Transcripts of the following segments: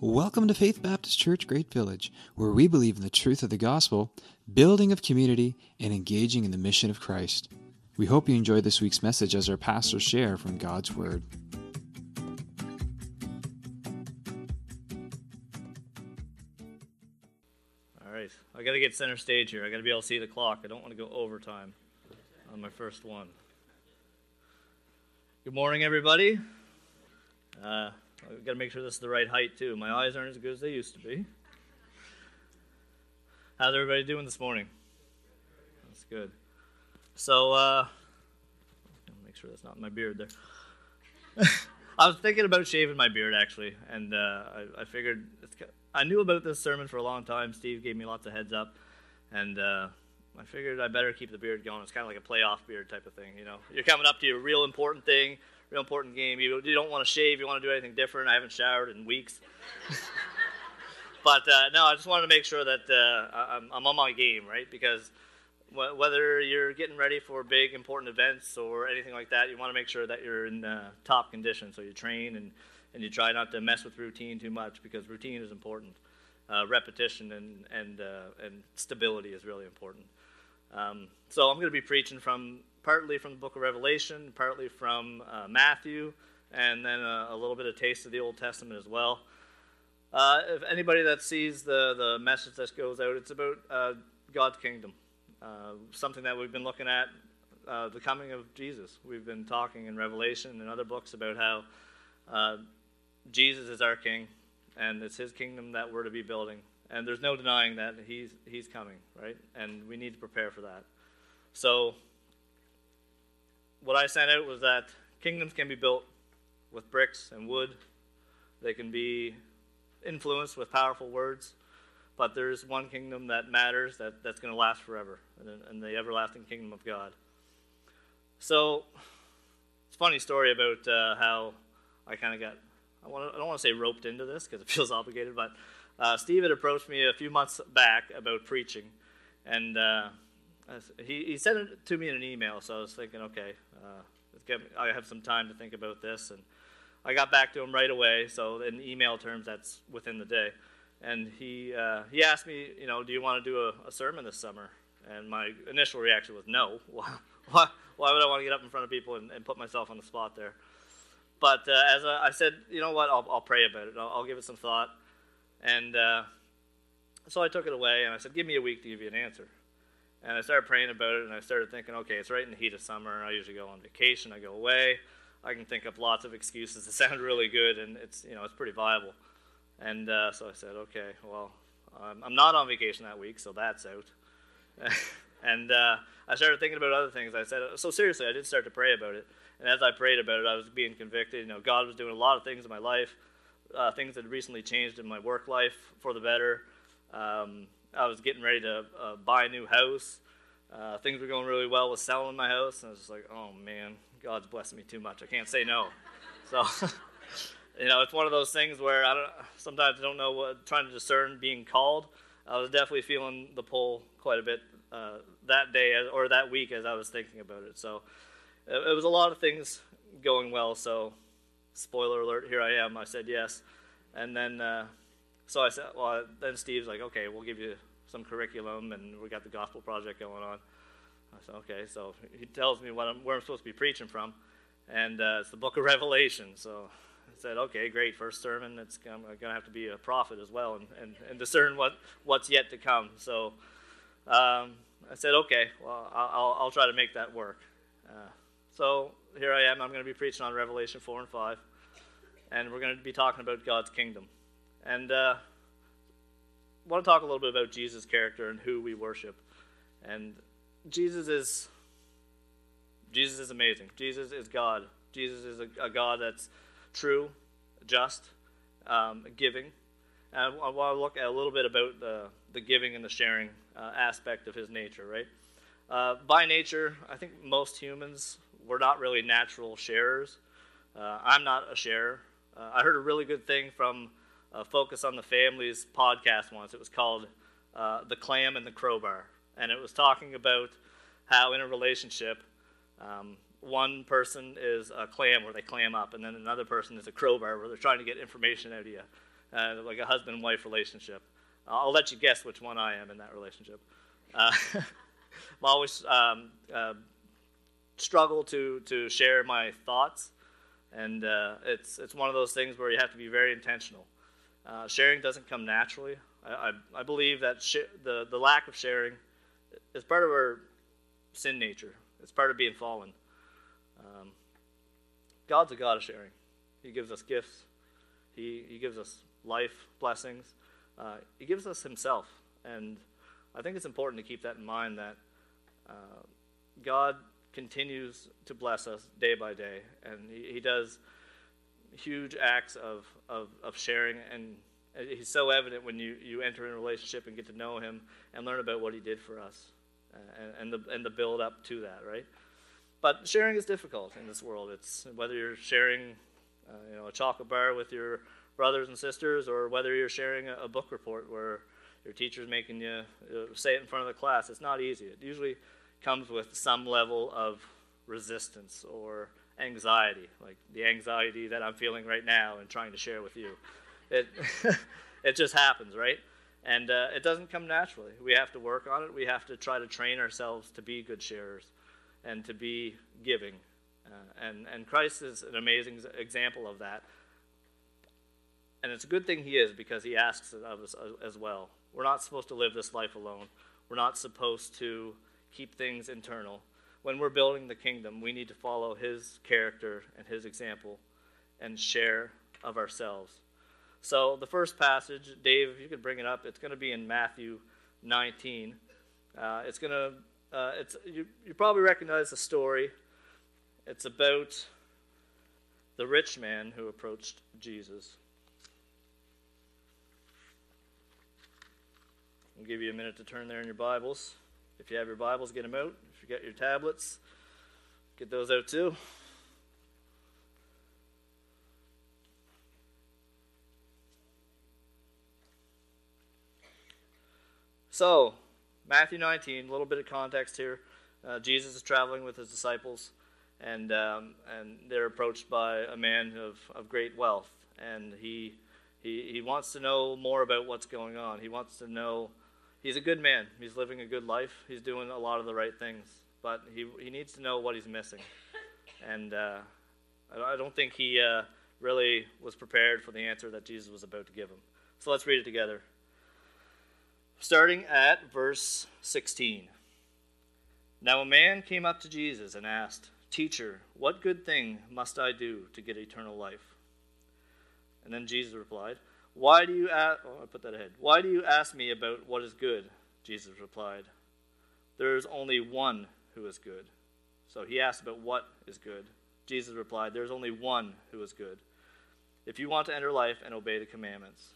Welcome to Faith Baptist Church Great Village, where we believe in the truth of the gospel, building of community, and engaging in the mission of Christ. We hope you enjoy this week's message as our pastors share from God's Word. All right, I got to get center stage here. I got to be able to see the clock. I don't want to go overtime on my first one. Good morning, everybody. Uh, I've got to make sure this is the right height, too. My eyes aren't as good as they used to be. How's everybody doing this morning? That's good. So, uh, make sure that's not my beard there. I was thinking about shaving my beard, actually, and uh, I, I, figured I knew about this sermon for a long time. Steve gave me lots of heads up, and uh, I figured I better keep the beard going. It's kind of like a playoff beard type of thing, you know. You're coming up to a real important thing, real important game. You, don't want to shave. You want to do anything different. I haven't showered in weeks. but uh, no, I just wanted to make sure that uh, I'm, I'm, on my game, right? Because whether you're getting ready for big, important events or anything like that, you want to make sure that you're in uh, top condition. So you train and, and you try not to mess with routine too much because routine is important. Uh, repetition and, and, uh, and stability is really important. Um, so I'm going to be preaching from partly from the book of Revelation, partly from uh, Matthew, and then a, a, little bit of taste of the Old Testament as well. Uh, if anybody that sees the, the message that goes out, it's about uh, God's kingdom, uh, something that we've been looking at, uh, the coming of Jesus. We've been talking in Revelation and other books about how uh, Jesus is our king, and it's his kingdom that we're to be building. And there's no denying that he's, he's coming, right? And we need to prepare for that. So what I sent out was that kingdoms can be built with bricks and wood. They can be influenced with powerful words. But there's one kingdom that matters that, that's going to last forever, and, and the everlasting kingdom of God. So, it's a funny story about uh, how I kind of got, I, wanna, I don't want to say roped into this because it feels obligated, but uh, Steve had approached me a few months back about preaching. And uh, he, he sent it to me in an email, so I was thinking, okay, uh, I have some time to think about this. And I got back to him right away, so in email terms, that's within the day. And he, uh, he asked me, you know, do you want to do a, a, sermon this summer? And my initial reaction was no. why, why would I want to get up in front of people and, and put myself on the spot there? But uh, as I, I, said, you know what, I'll, I'll pray about it. I'll, I'll, give it some thought. And uh, so I took it away and I said, give me a week to give you an answer. And I started praying about it, and I started thinking, okay, it's right in the heat of summer. I usually go on vacation. I go away. I can think up lots of excuses that sound really good, and it's you know it's pretty viable. And uh, so I said, okay, well, um, I'm not on vacation that week, so that's out. and uh, I started thinking about other things. I said, so seriously, I did start to pray about it. And as I prayed about it, I was being convicted. You know, God was doing a lot of things in my life, uh, things that had recently changed in my work life for the better. Um, I was getting ready to uh, buy a new house. Uh, things were going really well with selling my house, and I was just like, oh man, God's blessing me too much. I can't say no. So, you know, it's one of those things where I don't. Sometimes I don't know what trying to discern being called. I was definitely feeling the pull quite a bit uh, that day or that week as I was thinking about it. So, it, it was a lot of things going well. So, spoiler alert, here I am. I said yes, and then uh, so I said, well, then Steve's like, okay, we'll give you some curriculum, and we got the gospel project going on. I said, okay. So he tells me what I'm, where I'm supposed to be preaching from, and uh, it's the book of Revelation. So I said, okay, great. First sermon, it's I'm going to have to be a prophet as well and, and, and discern what, what's yet to come. So um, I said, okay, well, I'll, I'll try to make that work. Uh, so here I am. I'm going to be preaching on Revelation 4 and 5, and we're going to be talking about God's kingdom. And uh, I want to talk a little bit about Jesus' character and who we worship. And Jesus is Jesus is amazing. Jesus is God. Jesus is a, a God that's true, just, um, giving. And I want to look at a little bit about the, the giving and the sharing uh, aspect of his nature, right? Uh, by nature, I think most humans, we're not really natural sharers. Uh, I'm not a sharer. Uh, I heard a really good thing from uh, Focus on the Family's podcast once. It was called uh, The Clam and the Crowbar. And it was talking about how in a relationship, um, one person is a clam where they clam up, and then another person is a crowbar where they're trying to get information out of you. uh, like a husband wife relationship. I'll let you guess which one I am in that relationship. Uh, I always um, uh, struggle to, to share my thoughts, and uh, it's, it's one of those things where you have to be very intentional. Uh, sharing doesn't come naturally. I, I, I believe that sh- the, the lack of sharing is part of our sin nature, it's part of being fallen. Um, God's a God of sharing. He gives us gifts, He, he gives us life, blessings, uh, He gives us Himself. And I think it's important to keep that in mind that uh, God continues to bless us day by day, and He, he does huge acts of, of, of sharing and he's so evident when you, you enter in a relationship and get to know him and learn about what he did for us uh, and, and, the, and the build up to that, right? But sharing is difficult in this world. It's whether you're sharing uh, you know, a chocolate bar with your brothers and sisters or whether you're sharing a, a book report where your teacher's making you say it in front of the class. It's not easy. It usually comes with some level of resistance or anxiety, like the anxiety that I'm feeling right now and trying to share with you. It, it just happens, right? And uh, it doesn't come naturally. We have to work on it. We have to try to train ourselves to be good sharers and to be giving. Uh, and, and Christ is an amazing example of that. And it's a good thing he is because he asks of us as well. We're not supposed to live this life alone. We're not supposed to keep things internal. When we're building the kingdom, we need to follow his character and his example and share of ourselves. So the first passage, Dave, if you could bring it up, it's going to be in Matthew 19. Uh, it's going to, uh, it's you, you probably recognize the story. It's about the rich man who approached Jesus. I'll give you a minute to turn there in your Bibles. If you have your Bibles, get them out. You got your tablets, get those out too. So, Matthew 19, a little bit of context here. Uh, Jesus is traveling with his disciples, and, um, and they're approached by a man of, of great wealth. And he, he, he wants to know more about what's going on. He wants to know, he's a good man. He's living a good life. He's doing a lot of the right things. But he, he needs to know what he's missing. And uh, I don't think he uh, really was prepared for the answer that Jesus was about to give him. So let's read it together starting at verse 16. Now a man came up to Jesus and asked, Teacher, what good thing must I do to get eternal life? And then Jesus replied, Why do you ask, oh, I put that ahead. Why do you ask me about what is good? Jesus replied, There is only one who is good. So he asked about what is good. Jesus replied, There is only one who is good. If you want to enter life and obey the commandments.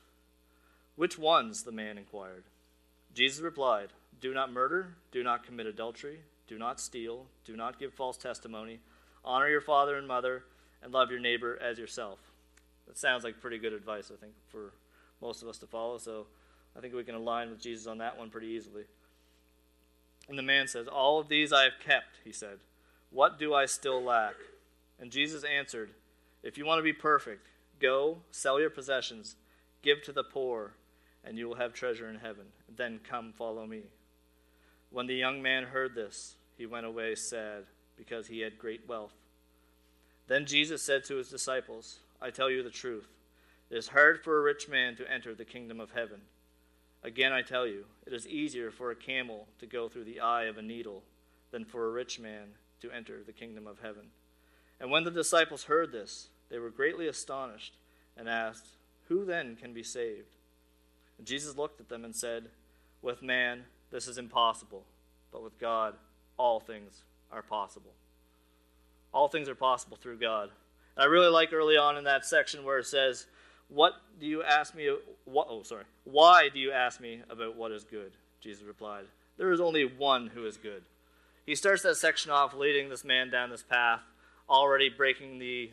Which ones? the man inquired. Jesus replied, Do not murder, do not commit adultery, do not steal, do not give false testimony, honor your father and mother, and love your neighbor as yourself. That sounds like pretty good advice, I think, for most of us to follow, so I think we can align with Jesus on that one pretty easily. And the man says, All of these I have kept, he said. What do I still lack? And Jesus answered, If you want to be perfect, go, sell your possessions, give to the poor and you will have treasure in heaven. Then come follow me. When the young man heard this, he went away sad, because he had great wealth. Then Jesus said to his disciples, I tell you the truth. It is hard for a rich man to enter the kingdom of heaven. Again, I tell you, it is easier for a camel to go through the eye of a needle than for a rich man to enter the kingdom of heaven. And when the disciples heard this, they were greatly astonished and asked, Who then can be saved? And Jesus looked at them and said, With man, this is impossible, but with God, all things are possible. All things are possible through God. I really like early on in that section where it says, What do you ask me? What, oh, sorry. Why do you ask me about what is good? Jesus replied, There is only one who is good. He starts that section off leading this man down this path, already breaking the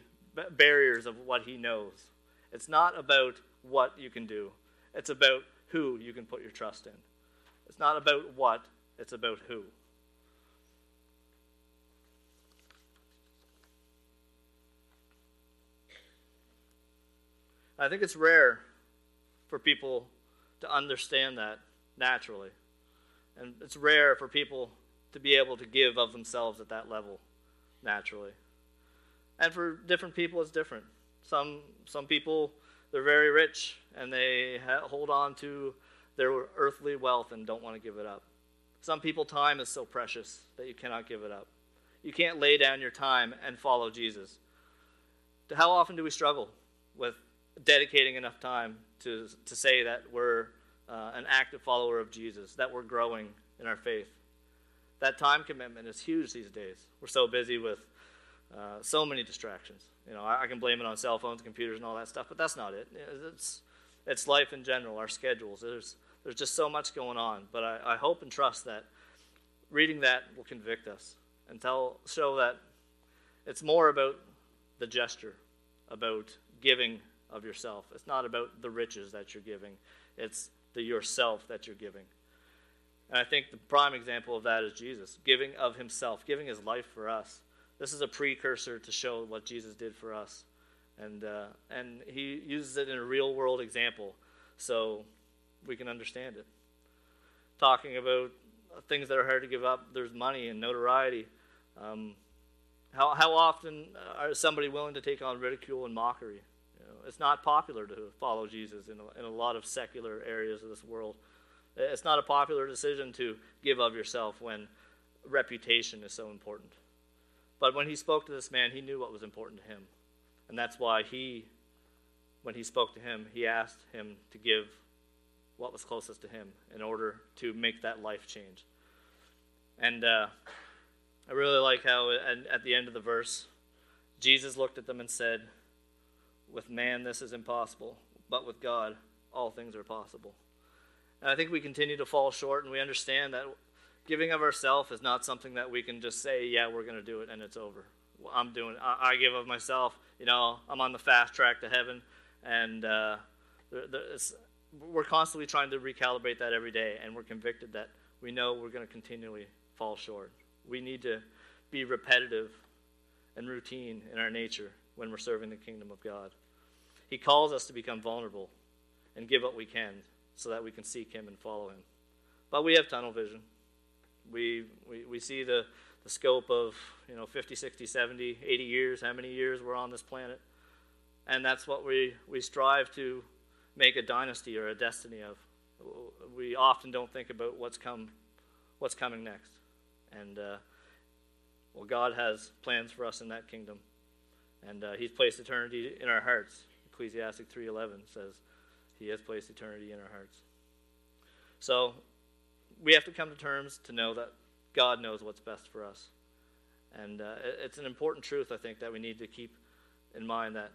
barriers of what he knows. It's not about what you can do, it's about who you can put your trust in. It's not about what, it's about who. I think it's rare for people to understand that naturally. And it's rare for people to be able to give of themselves at that level naturally. And for different people, it's different. Some, some people, they're very rich and they ha- hold on to their earthly wealth and don't want to give it up. Some people, time is so precious that you cannot give it up. You can't lay down your time and follow Jesus. How often do we struggle with dedicating enough time to, to say that we're uh, an active follower of Jesus, that we're growing in our faith? That time commitment is huge these days. We're so busy with uh, so many distractions. You know, I, I, can blame it on cell phones, computers, and all that stuff, but that's not it. It's, it's life in general, our schedules. There's, there's just so much going on. But I, I hope and trust that reading that will convict us and tell, show that it's more about the gesture, about giving of yourself. It's not about the riches that you're giving, it's the yourself that you're giving. And I think the prime example of that is Jesus, giving of himself, giving his life for us. This is a precursor to show what Jesus did for us. And, uh, and he uses it in a real world example so we can understand it. Talking about things that are hard to give up, there's money and notoriety. Um, how, how often are somebody willing to take on ridicule and mockery? It's not popular to follow Jesus in a, in a lot of secular areas of this world. It's not a popular decision to give of yourself when reputation is so important. But when he spoke to this man, he knew what was important to him. And that's why he, when he spoke to him, he asked him to give what was closest to him in order to make that life change. And uh, I really like how at the end of the verse, Jesus looked at them and said, With man, this is impossible, but with God, all things are possible. And I think we continue to fall short, and we understand that giving of ourselves is not something that we can just say, yeah, we're going to do it and it's over. I'm doing. I, I, give of myself. You know, I'm on the fast track to heaven, and uh, we're constantly trying to recalibrate that every day, and we're convicted that we know we're going to continually fall short. We need to be repetitive and routine in our nature when we're serving the kingdom of God. He calls us to become vulnerable and give what we can so that we can seek Him and follow Him. But we have tunnel vision. We, we, we see the, the scope of, you know, 50, 60, 70, 80 years, how many years we're on this planet. And that's what we, we strive to make a dynasty or a destiny of. We often don't think about what's come, what's coming next. And, uh, well, God has plans for us in that kingdom. And uh, he's placed eternity in our hearts. Ecclesiastes 3.11 says he has placed eternity in our hearts. So we have to come to terms to know that God knows what's best for us. And uh, it's an important truth, I think, that we need to keep in mind that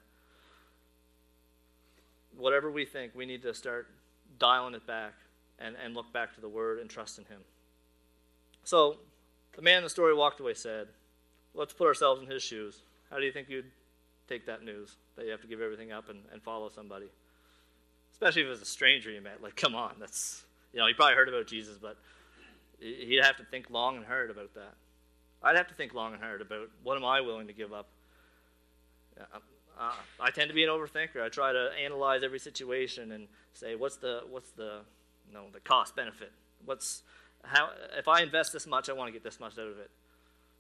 whatever we think, we need to start dialing it back and, and look back to the Word and trust in Him. So, the man in the story walked away said, Let's put ourselves in his shoes. How do you think you'd take that news that you have to give everything up and, and follow somebody? Especially if it was a stranger you met. Like, come on, that's you know, he probably heard about Jesus, but he'd have to think long and hard about that. I'd have to think long and hard about what am I willing to give up. Uh, I tend to be an overthinker. I try to analyze every situation and say, what's the what's the you know the cost benefit? What's how if I invest this much, I want to get this much out of it.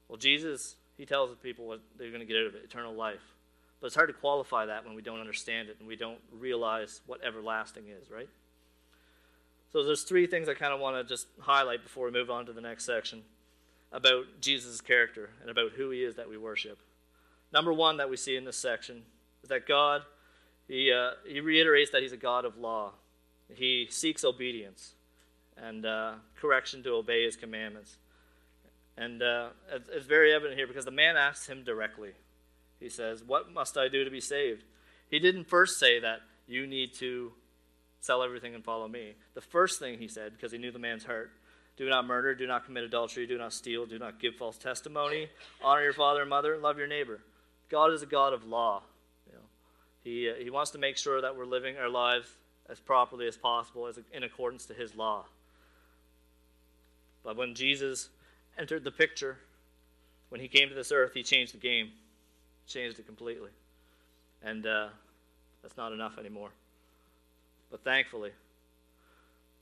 Well, Jesus, he tells the people what they're going to get out of it, eternal life. But it's hard to qualify that when we don't understand it and we don't realize what everlasting is, right? So there's three things I kind of want to just highlight before we move on to the next section about Jesus' character and about who he is that we worship. Number one that we see in this section is that God, he, uh, he reiterates that he's a God of law. He seeks obedience and uh, correction to obey his commandments. And uh, it's, it's very evident here because the man asks him directly. He says, What must I do to be saved? He didn't first say that you need to sell everything and follow me. The first thing he said, because he knew the man's heart, do not murder, do not commit adultery, do not steal, do not give false testimony, honor your father and mother, love your neighbor. God is a God of law. You know, he, uh, he wants to make sure that we're living our lives as properly as possible as in accordance to his law. But when Jesus entered the picture, when he came to this earth, he changed the game, changed it completely. And uh, that's not enough anymore. But thankfully,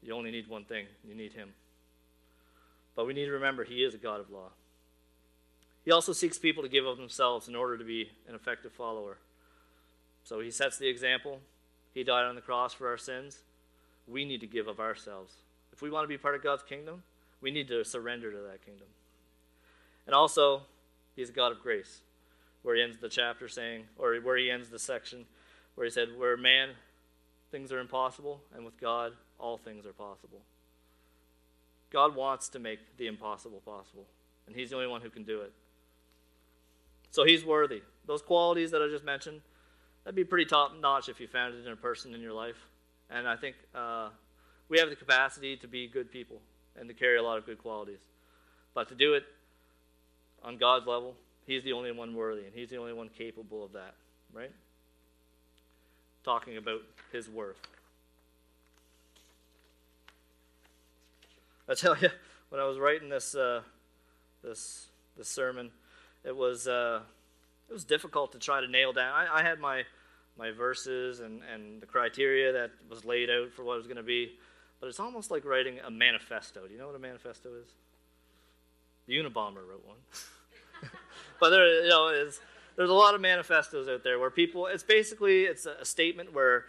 you only need one thing you need Him. But we need to remember He is a God of law. He also seeks people to give of themselves in order to be an effective follower. So He sets the example. He died on the cross for our sins. We need to give of ourselves. If we want to be part of God's kingdom, we need to surrender to that kingdom. And also, He's a God of grace, where He ends the chapter saying, or where He ends the section, where He said, Where man, things are impossible, and with God, all things are possible. God wants to make the impossible possible, and He's the only one who can do it. So He's worthy. Those qualities that I just mentioned, that'd be pretty top notch if you found it in a person in your life. And I think uh, we have the capacity to be good people and to carry a lot of good qualities. But to do it on God's level, He's the only one worthy, and He's the only one capable of that, right? Talking about His worth. I tell you, when I was writing this uh, this this sermon, it was uh, it was difficult to try to nail down. I, I had my my verses and, and the criteria that was laid out for what it was going to be, but it's almost like writing a manifesto. Do you know what a manifesto is? The Unabomber wrote one. but there, you know, is, there's a lot of manifestos out there where people. It's basically it's a, statement where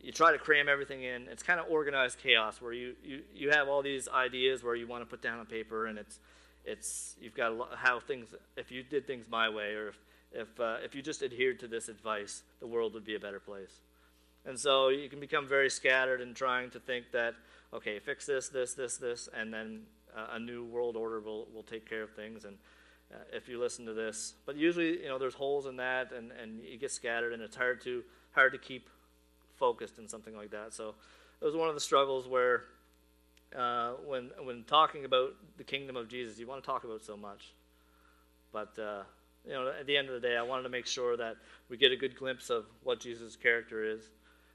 you try to cram everything in. It's kind of organized chaos where you, you, you have all these ideas where you want to put down on paper, and it's it's you've got a lot, how things. If you did things my way, or if if, uh, if you just adhered to this advice, the world would be a better place. And so you can become very scattered in trying to think that, okay, fix this, this, this, this, and then a new world order will, will take care of things. And uh, if you listen to this, but usually, you know, there's holes in that, and, and you get scattered, and it's hard to hard to keep focused in something like that. So it was one of the struggles where, uh, when when talking about the kingdom of Jesus, you want to talk about so much, but uh, you know, at the end of the day, I wanted to make sure that we get a good glimpse of what Jesus' character is,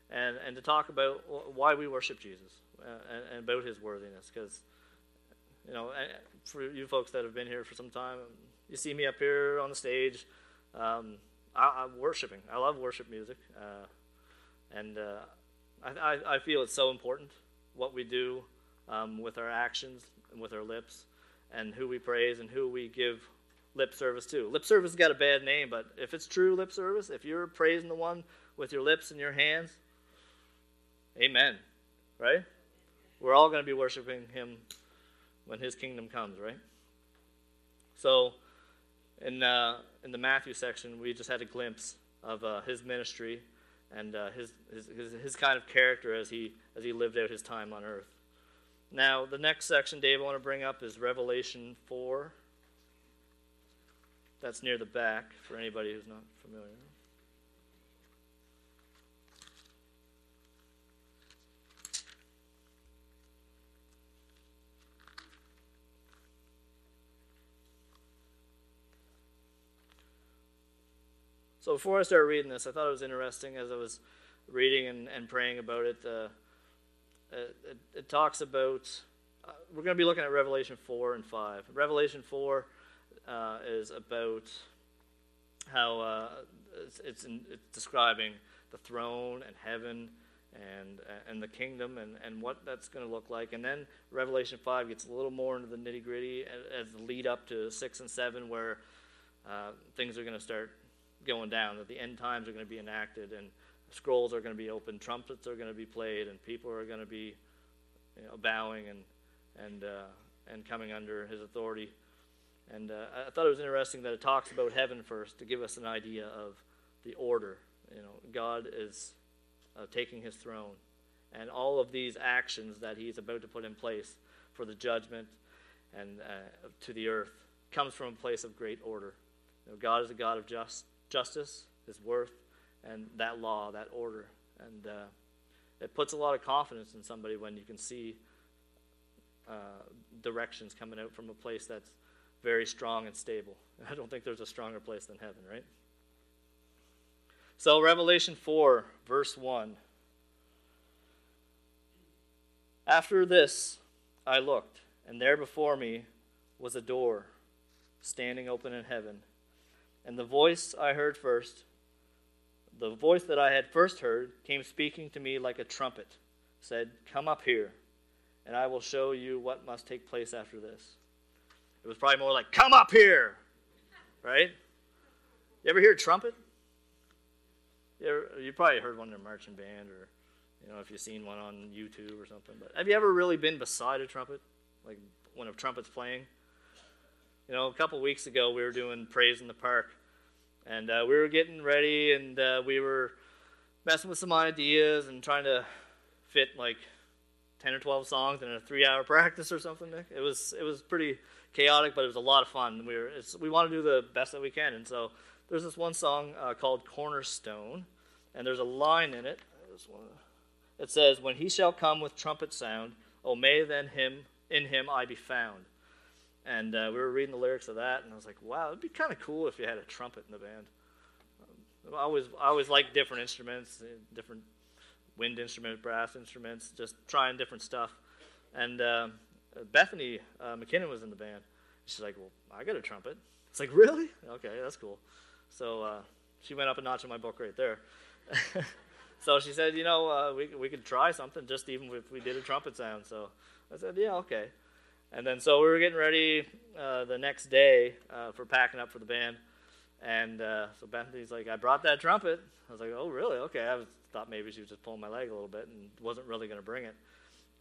and and to talk about why we worship Jesus uh, and, and, about His worthiness. Because, you know, for you folks that have been here for some time, you see me up here on the stage. Um, I, am worshiping. I love worship music, uh, and uh, I, I, feel it's so important what we do um, with our actions and with our lips, and who we praise and who we give lip service to. Lip service got a bad name, but if it's true lip service, if you're praising the one with your lips and your hands, amen. Right? We're all going to be worshiping him when his kingdom comes, right? So, in, uh, in the Matthew section, we just had a glimpse of uh, his ministry and uh, his, his, his, his kind of character as he, as he lived out his time on earth. Now, the next section, Dave, I want to bring up is Revelation 4. That's near the back for anybody who's not familiar. So before I start reading this, I thought it was interesting as I was reading and, and praying about it. Uh, it, it, it, talks about, uh, we're going to be looking at Revelation 4 and 5. Revelation 4 uh, is about how uh, it's, it's, in, it's, describing the throne and heaven and and the kingdom and, and what that's going to look like. And then Revelation 5 gets a little more into the nitty gritty as, the lead up to 6 and 7, where uh, things are going to start going down, that the end times are going to be enacted, and scrolls are going to be opened, trumpets are going to be played, and people are going to be you know, bowing and, and, uh, and coming under his authority. And uh, I thought it was interesting that it talks about heaven first to give us an idea of the order. You know, God is uh, taking his throne, and all of these actions that he's about to put in place for the judgment and uh, to the earth comes from a place of great order. You know, God is a God of just, justice, his worth, and that law, that order. And uh, it puts a lot of confidence in somebody when you can see uh, directions coming out from a place that's very strong and stable. I don't think there's a stronger place than heaven, right? So, Revelation 4, verse 1. After this, I looked, and there before me was a door standing open in heaven. And the voice I heard first, the voice that I had first heard came speaking to me like a trumpet, said, Come up here, and I will show you what must take place after this. It was probably more like, Come up here! Right? You ever hear a trumpet? You, ever, you probably heard one in a marching band or you know, if you've seen one on YouTube or something. But have you ever really been beside a trumpet? Like when a trumpet's playing? You know, a couple weeks ago we were doing Praise in the Park. And uh, we were getting ready and uh, we were messing with some ideas and trying to fit like 10 or 12 songs in a three hour practice or something. Nick. It was, it was pretty chaotic, but it was a lot of fun. We, were, we want to do the best that we can. And so there's this one song uh, called Cornerstone, and there's a line in it. It says, When he shall come with trumpet sound, O may then him in him I be found. And uh, we were reading the lyrics of that, and I was like, wow, it'd be kind of cool if you had a trumpet in the band. Um, I always, I always like different instruments, uh, different wind instruments, brass instruments, just trying different stuff. And uh, Bethany uh, McKinnon was in the band. She's like, well, I got a trumpet. It's like, really? Okay, that's cool. So uh, she went up a notch in my book right there. so she said, you know, uh, we, we could try something, just even if we did a trumpet sound. So I said, yeah, okay. And then so we were getting ready uh, the next day uh, for packing up for the band. And uh, so Bethany's like, I brought that trumpet. I was like, oh, really? Okay. I was, thought maybe she was just pulling my leg a little bit and wasn't really going to bring it.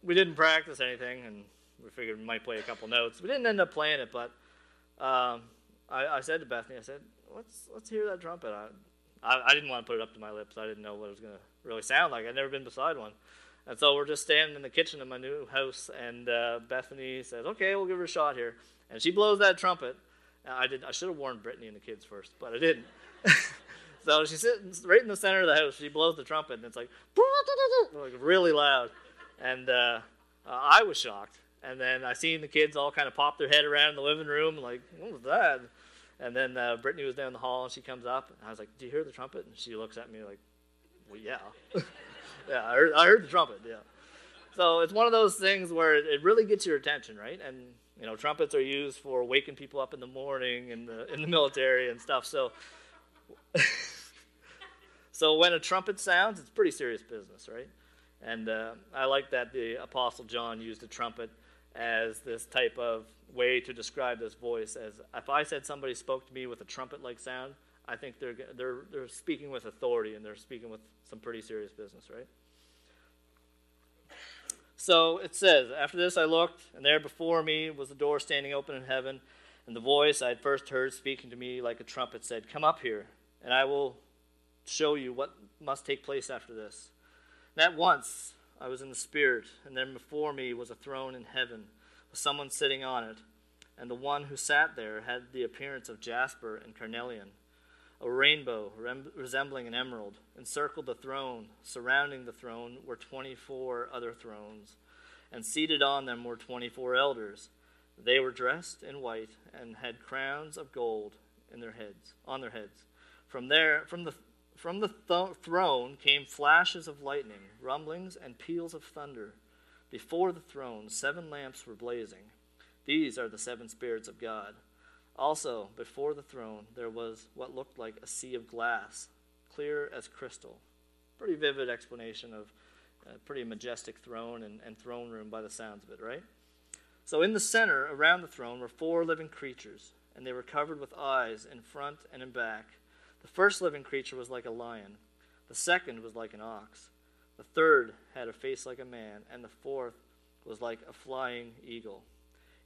We didn't practice anything, and we figured we might play a couple notes. We didn't end up playing it, but um, I, I, said to Bethany, I said, let's, let's hear that trumpet. I, I, I didn't want to put it up to my lips. I didn't know what it was going to really sound like. I'd never been beside one. And so we're just standing in the kitchen of my new house, and uh, Bethany says, "Okay, we'll give her a shot here." And she blows that trumpet. I did. I should have warned Brittany and the kids first, but I didn't. so she's sitting right in the center of the house. She blows the trumpet, and it's like, like really loud. And uh, uh, I was shocked. And then I seen the kids all kind of pop their head around in the living room, like, "What was that?" And then uh, Brittany was down the hall, and she comes up, and I was like, "Do you hear the trumpet?" And she looks at me like, "Well, yeah." yeah, I heard, I heard the trumpet. Yeah. So it's one of those things where it, really gets your attention, right? And you know, trumpets are used for waking people up in the morning in the in the military and stuff. So. so when a trumpet sounds, it's pretty serious business, right? And uh, I like that the Apostle John used a trumpet as this type of way to describe this voice. As if I said somebody spoke to me with a trumpet-like sound, I think they're they're they're speaking with authority and they're speaking with some pretty serious business, right? So it says, After this I looked, and there before me was the door standing open in heaven, and the voice I had first heard speaking to me like a trumpet said, Come up here, and I will show you what must take place after this. And at once I was in the Spirit, and then before me was a throne in heaven, with someone sitting on it, and the one who sat there had the appearance of jasper and carnelian. A rainbow resembling an emerald encircled the throne. Surrounding the throne were 24 other thrones, and seated on them were 24 elders. They were dressed in white and had crowns of gold in their heads, on their heads. From there, from the from the th- throne came flashes of lightning, rumblings, and peals of thunder. Before the throne, seven lamps were blazing. These are the seven spirits of God. Also, before the throne, there was what looked like a sea of glass, clear as crystal. Pretty vivid explanation of a pretty majestic throne and, and throne room by the sounds of it, right? So, in the center, around the throne, were four living creatures, and they were covered with eyes in front and in back. The first living creature was like a lion, the second was like an ox, the third had a face like a man, and the fourth was like a flying eagle.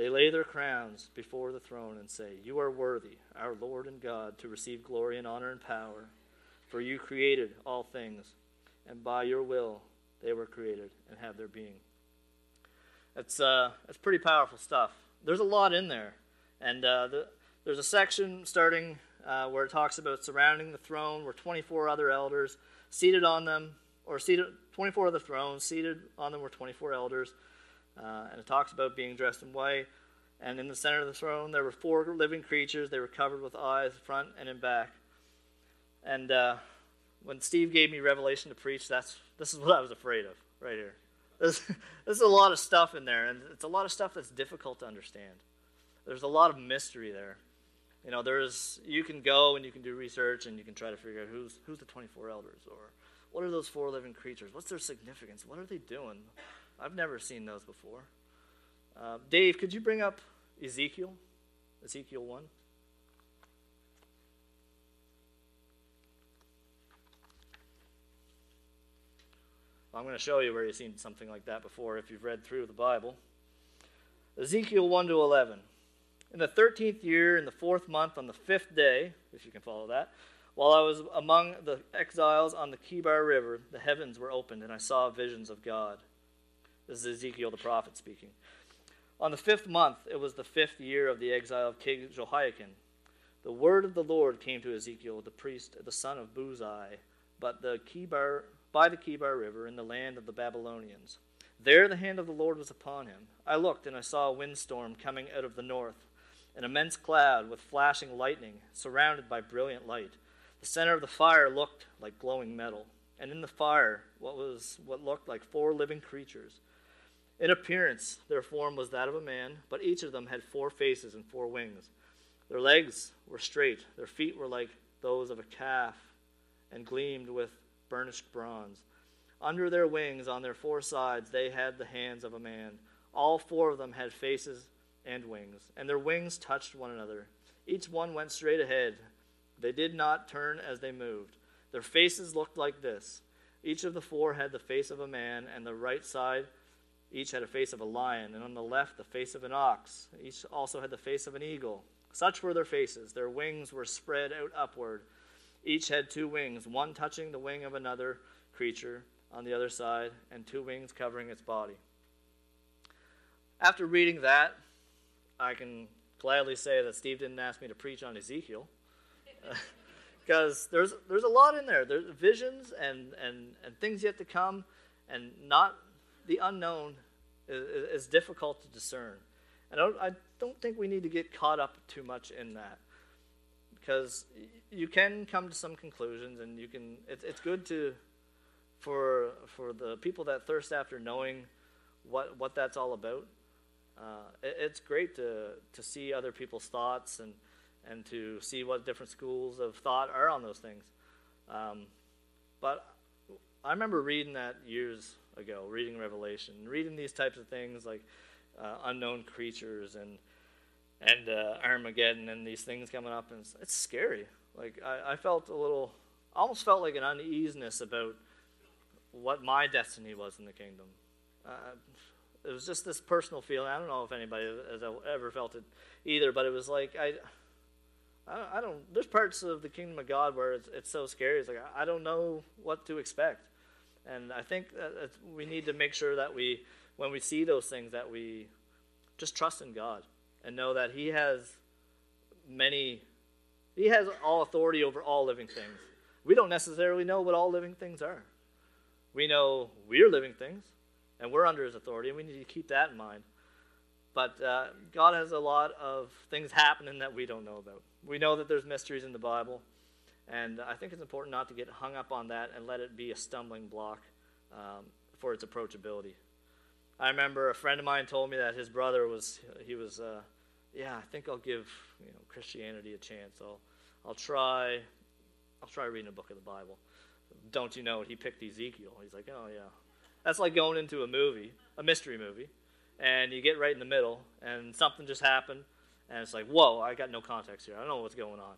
They lay their crowns before the throne and say, You are worthy, our Lord and God, to receive glory and honor and power, for you created all things, and by your will they were created and have their being. It's, uh, it's pretty powerful stuff. There's a lot in there. And uh, the, there's a section starting uh, where it talks about surrounding the throne, where 24 other elders seated on them, or seated, 24 of the thrones. Seated on them were 24 elders. Uh, and it talks about being dressed in white. And in the center of the throne, there were four living creatures. They were covered with eyes, front and in back. And uh, when Steve gave me Revelation to preach, that's this is what I was afraid of right here. There's, there's a lot of stuff in there, and it's a lot of stuff that's difficult to understand. There's a lot of mystery there. You know, there's you can go and you can do research and you can try to figure out who's who's the 24 elders or what are those four living creatures? What's their significance? What are they doing? I've never seen those before. Uh, Dave, could you bring up Ezekiel? Ezekiel 1. I'm going to show you where you've seen something like that before if you've read through the Bible. Ezekiel 1 to 11. In the 13th year, in the fourth month, on the fifth day, if you can follow that, while I was among the exiles on the Kebar River, the heavens were opened, and I saw visions of God. This is Ezekiel the prophet speaking. On the fifth month, it was the fifth year of the exile of King Jehoiachin. The word of the Lord came to Ezekiel, the priest, the son of Buzi, but the Kebar by the Kebar River in the land of the Babylonians. There the hand of the Lord was upon him. I looked, and I saw a windstorm coming out of the north, an immense cloud with flashing lightning, surrounded by brilliant light. The center of the fire looked like glowing metal, and in the fire what was what looked like four living creatures. In appearance, their form was that of a man, but each of them had four faces and four wings. Their legs were straight, their feet were like those of a calf, and gleamed with burnished bronze. Under their wings, on their four sides, they had the hands of a man. All four of them had faces and wings, and their wings touched one another. Each one went straight ahead. They did not turn as they moved. Their faces looked like this. Each of the four had the face of a man, and the right side each had a face of a lion, and on the left the face of an ox. Each also had the face of an eagle. Such were their faces. Their wings were spread out upward each had two wings, one touching the wing of another creature on the other side, and two wings covering its body. After reading that, I can gladly say that Steve didn't ask me to preach on Ezekiel. Because there's, there's a lot in there. There's visions and, and, and things yet to come, and not the unknown is, is difficult to discern. And I don't, I don't think we need to get caught up too much in that because you can come to some conclusions, and you can. It's it's good to for for the people that thirst after knowing what what that's all about. Uh, it, it's great to to see other people's thoughts and and to see what different schools of thought are on those things. Um, but I remember reading that years ago, reading Revelation, reading these types of things like uh, unknown creatures and and uh, Armageddon and these things coming up, and it's, it's scary. Like I, I, felt a little, almost felt like an uneasiness about what my destiny was in the kingdom. Uh, it was just this personal feeling. I don't know if anybody has ever felt it either, but it was like I, I, don't. There's parts of the kingdom of God where it's, it's so scary. It's like I don't know what to expect, and I think that we need to make sure that we, when we see those things, that we just trust in God and know that He has many, He has all authority over all living things. We don't necessarily know what all living things are. We know we're living things, and we're under His authority, and we need to keep that in mind. But uh, God has a lot of things happening that we don't know about. We know that there's mysteries in the Bible, and I think it's important not to get hung up on that and let it be a stumbling block um, for its approachability. I remember a friend of mine told me that his brother was he was uh, yeah I think I'll give you know Christianity a chance. I'll I'll try I'll try reading a book of the Bible. Don't you know he picked Ezekiel? He's like oh yeah, that's like going into a movie, a mystery movie, and you get right in the middle and something just happened and it's like whoa I got no context here I don't know what's going on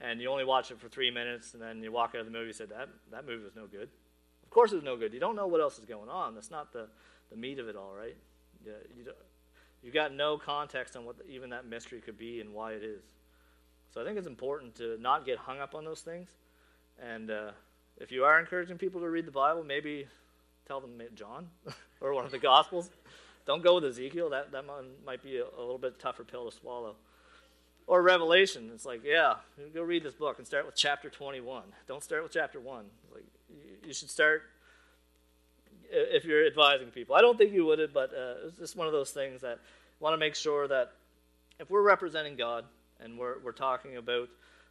and you only watch it for three minutes and then you walk out of the movie and said that that movie was no good. Of course it was no good. You don't know what else is going on. That's not the the meat of it all, right? You, you, you got no context on what the, even that mystery could be and why it is. So I think it's important to not get hung up on those things. And uh, if you are encouraging people to read the Bible, maybe tell them John or one of the Gospels. Don't go with Ezekiel. That, that might be a, a little bit tougher pill to swallow. Or Revelation. It's like, yeah, go read this book and start with chapter 21. Don't start with chapter 1. Like, you, should start if you're advising people. I don't think you would, but uh, it's just one of those things that want to make sure that if we're representing God and we're, we're talking about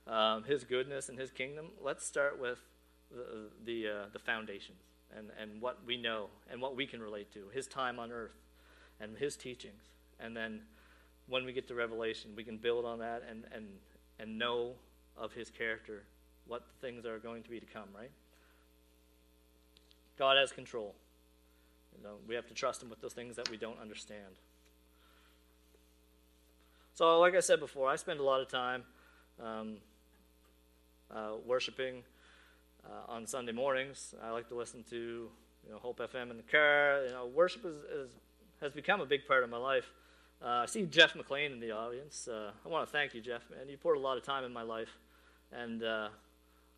um, His goodness and His kingdom, let's start with the, the, uh, the foundations and, and what we know and what we can relate to, His time on earth and His teachings. And then when we get to Revelation, we can build on that and, and, and know of His character, what things are going to be to come, right? God has control. You know, we have to trust Him with those things that we don't understand. So, like I said before, I spend a lot of time um, uh, worshiping uh, on Sunday mornings. I like to listen to you know Hope FM in the car. You know, worship is, is has become a big part of my life. Uh, I see Jeff McLean in the audience. Uh, I want to thank you, Jeff. Man, you poured a lot of time in my life, and uh,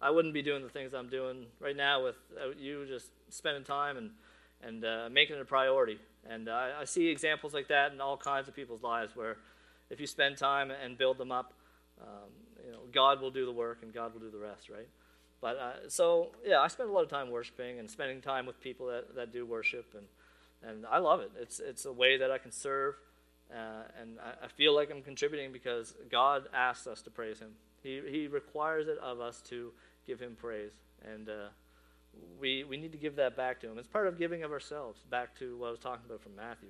I wouldn't be doing the things I'm doing right now without you just spending time and and uh, making it a priority. And I, I see examples like that in all kinds of people's lives where if you spend time and build them up, um, you know, God will do the work and God will do the rest, right? But uh, so yeah, I spend a lot of time worshiping and spending time with people that, that do worship, and and I love it. It's it's a way that I can serve, uh, and I, I, feel like I'm contributing because God asks us to praise Him. He He requires it of us to give Him praise, and uh, we we need to give that back to Him. It's part of giving of ourselves back to what I was talking about from Matthew.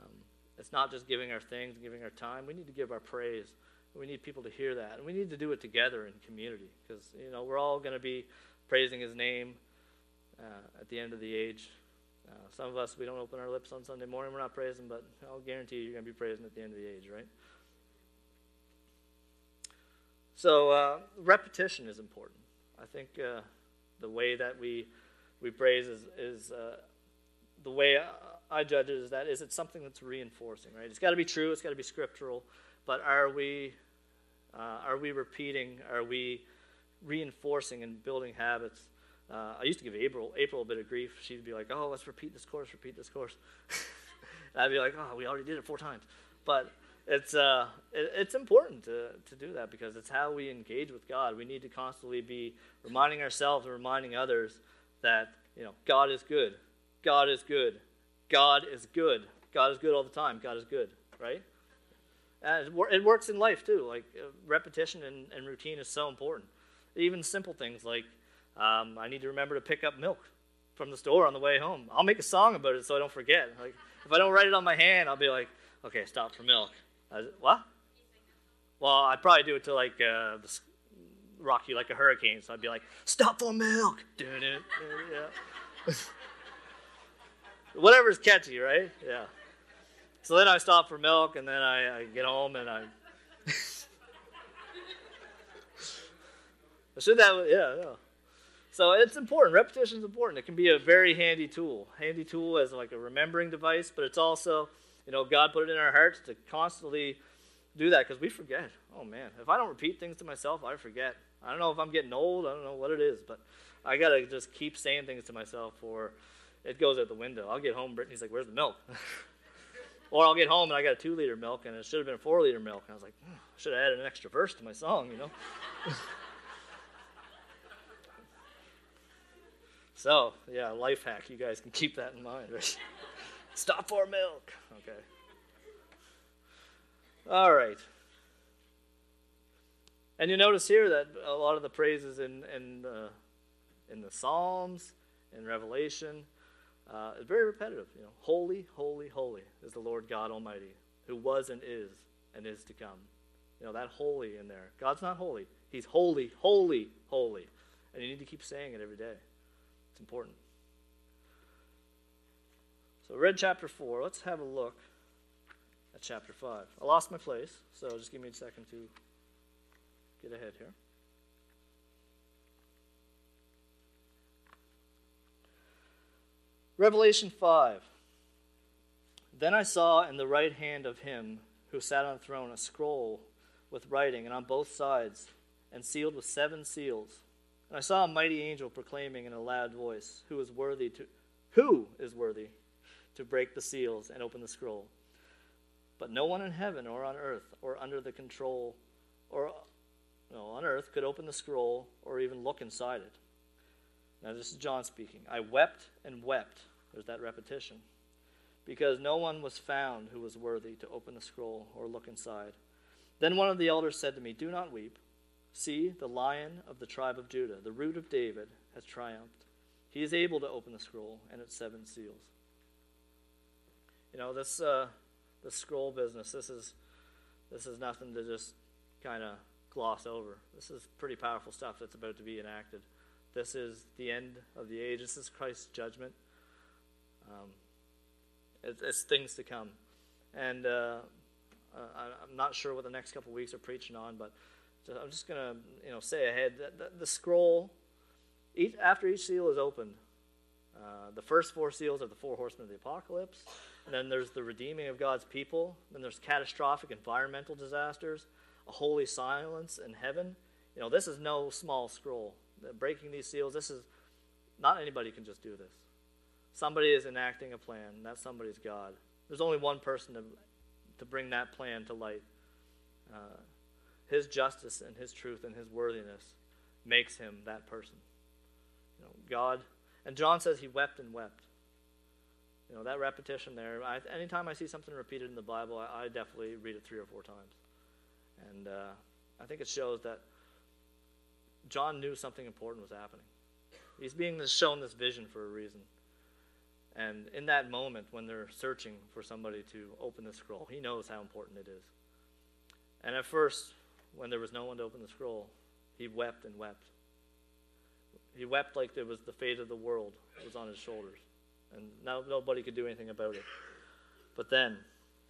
Um, it's not just giving our things, giving our time. We need to give our praise we need people to hear that. And we need to do it together in community because, you know, we're all going to be praising his name uh, at the end of the age. Uh, some of us, we don't open our lips on Sunday morning, we're not praising, but I'll guarantee you you're going to be praising at the end of the age, right? So, uh, repetition is important. I think uh, the way that we, we praise is, is uh, the way I judge it is that is it something that's reinforcing, right? It's got to be true, it's got to be scriptural but are we, uh, are we repeating? Are we reinforcing and building habits? Uh, I used to give April, April a bit of grief. She'd be like, oh, let's repeat this course, repeat this course. I'd be like, oh, we already did it four times. But it's, uh, it, it's important to, to do that because it's how we engage with God. We need to constantly be reminding ourselves and reminding others that, you know, God is good. God is good. God is good. God is good all the time. God is good, right? Uh, it works in life too. Like uh, repetition and, and, routine is so important. Even simple things like um, I need to remember to pick up milk from the store on the way home. I'll make a song about it so I don't forget. Like if I don't write it on my hand, I'll be like, okay, stop for milk. Uh, what? Well, I'd probably do it to like uh, rock you like a hurricane. So I'd be like, stop for milk. yeah. Whatever's catchy, right? Yeah. So then I stop for milk, and then I, I get home and I. I should that yeah yeah. So it's important. Repetition is important. It can be a very handy tool. Handy tool as like a remembering device, but it's also, you know, God put it in our hearts to constantly do that because we forget. Oh man, if I don't repeat things to myself, I forget. I don't know if I'm getting old. I don't know what it is, but I gotta just keep saying things to myself, or it goes out the window. I'll get home. Brittany's like, "Where's the milk?" Or I'll get home and I got a two liter milk and it should have been a four liter milk. And I was like, hmm, I should have added an extra verse to my song, you know? so, yeah, life hack. You guys can keep that in mind. Stop for milk. Okay. All right. And you notice here that a lot of the praises in, in, in the Psalms, in Revelation, uh, it's very repetitive. You know, holy, holy, holy is the Lord God Almighty, who was and is and is to come. You know that holy in there. God's not holy. He's holy, holy, holy, and you need to keep saying it every day. It's important. So, read chapter four. Let's have a look at chapter five. I lost my place, so just give me a second to get ahead here. Revelation 5. Then I saw in the right hand of him who sat on the throne a scroll with writing, and on both sides, and sealed with seven seals. And I saw a mighty angel proclaiming in a loud voice, Who is worthy to who is worthy to break the seals and open the scroll? But no one in heaven or on earth or under the control or no, on earth could open the scroll or even look inside it. Now this is John speaking. I wept and wept There's that repetition. Because no one was found who was worthy to open the scroll or look inside. Then one of the elders said to me, Do not weep. See, the lion of the tribe of Judah, the root of David, has triumphed. He is able to open the scroll and its seven seals. You know, this uh, the scroll business, this is this is nothing to just kind of gloss over. This is pretty powerful stuff that's about to be enacted. This is the end of the age. This is Christ's judgment. Um, it, it's things to come. And uh, I'm not sure what the next couple weeks are preaching on, but I'm just going to you know say ahead that the, the scroll, each, after each seal is opened, uh, the first four seals are the four horsemen of the apocalypse. And then there's the redeeming of God's people. Then there's catastrophic environmental disasters, a holy silence in heaven. You know, this is no small scroll. Breaking these seals, this is not anybody can just do this. Somebody is enacting a plan, and that somebody's God. There's only one person to, to bring that plan to light. Uh, his justice and his truth and his worthiness makes him that person. You know, God, and John says he wept and wept. You know, that repetition there, I, anytime I see something repeated in the Bible, I, I definitely read it three or four times. And uh, I think it shows that John knew something important was happening. He's being shown this vision for a reason. And in that moment, when they're searching for somebody to open the scroll, he knows how important it is. And at first, when there was no one to open the scroll, he wept and wept. He wept like it was the fate of the world was on his shoulders. And now nobody could do anything about it. But then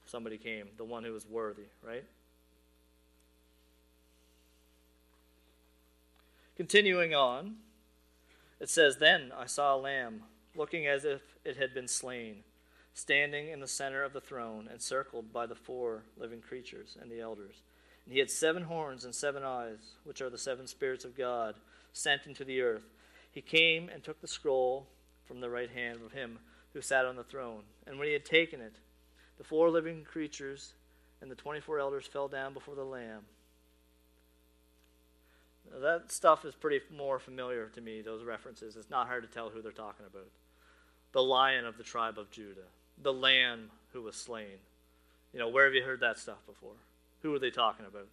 somebody came, the one who was worthy, right? Continuing on, it says, Then I saw a lamb, looking as if it had been slain, standing in the center of the throne, encircled by the four living creatures and the elders. And he had seven horns and seven eyes, which are the seven spirits of God, sent into the earth. He came and took the scroll from the right hand of him who sat on the throne. And when he had taken it, the four living creatures and the twenty four elders fell down before the Lamb that stuff is pretty more familiar to me, those references. It's not hard to tell who they're talking about. The lion of the tribe of Judah, the lamb who was slain. You know, where have you heard that stuff before? Who are they talking about?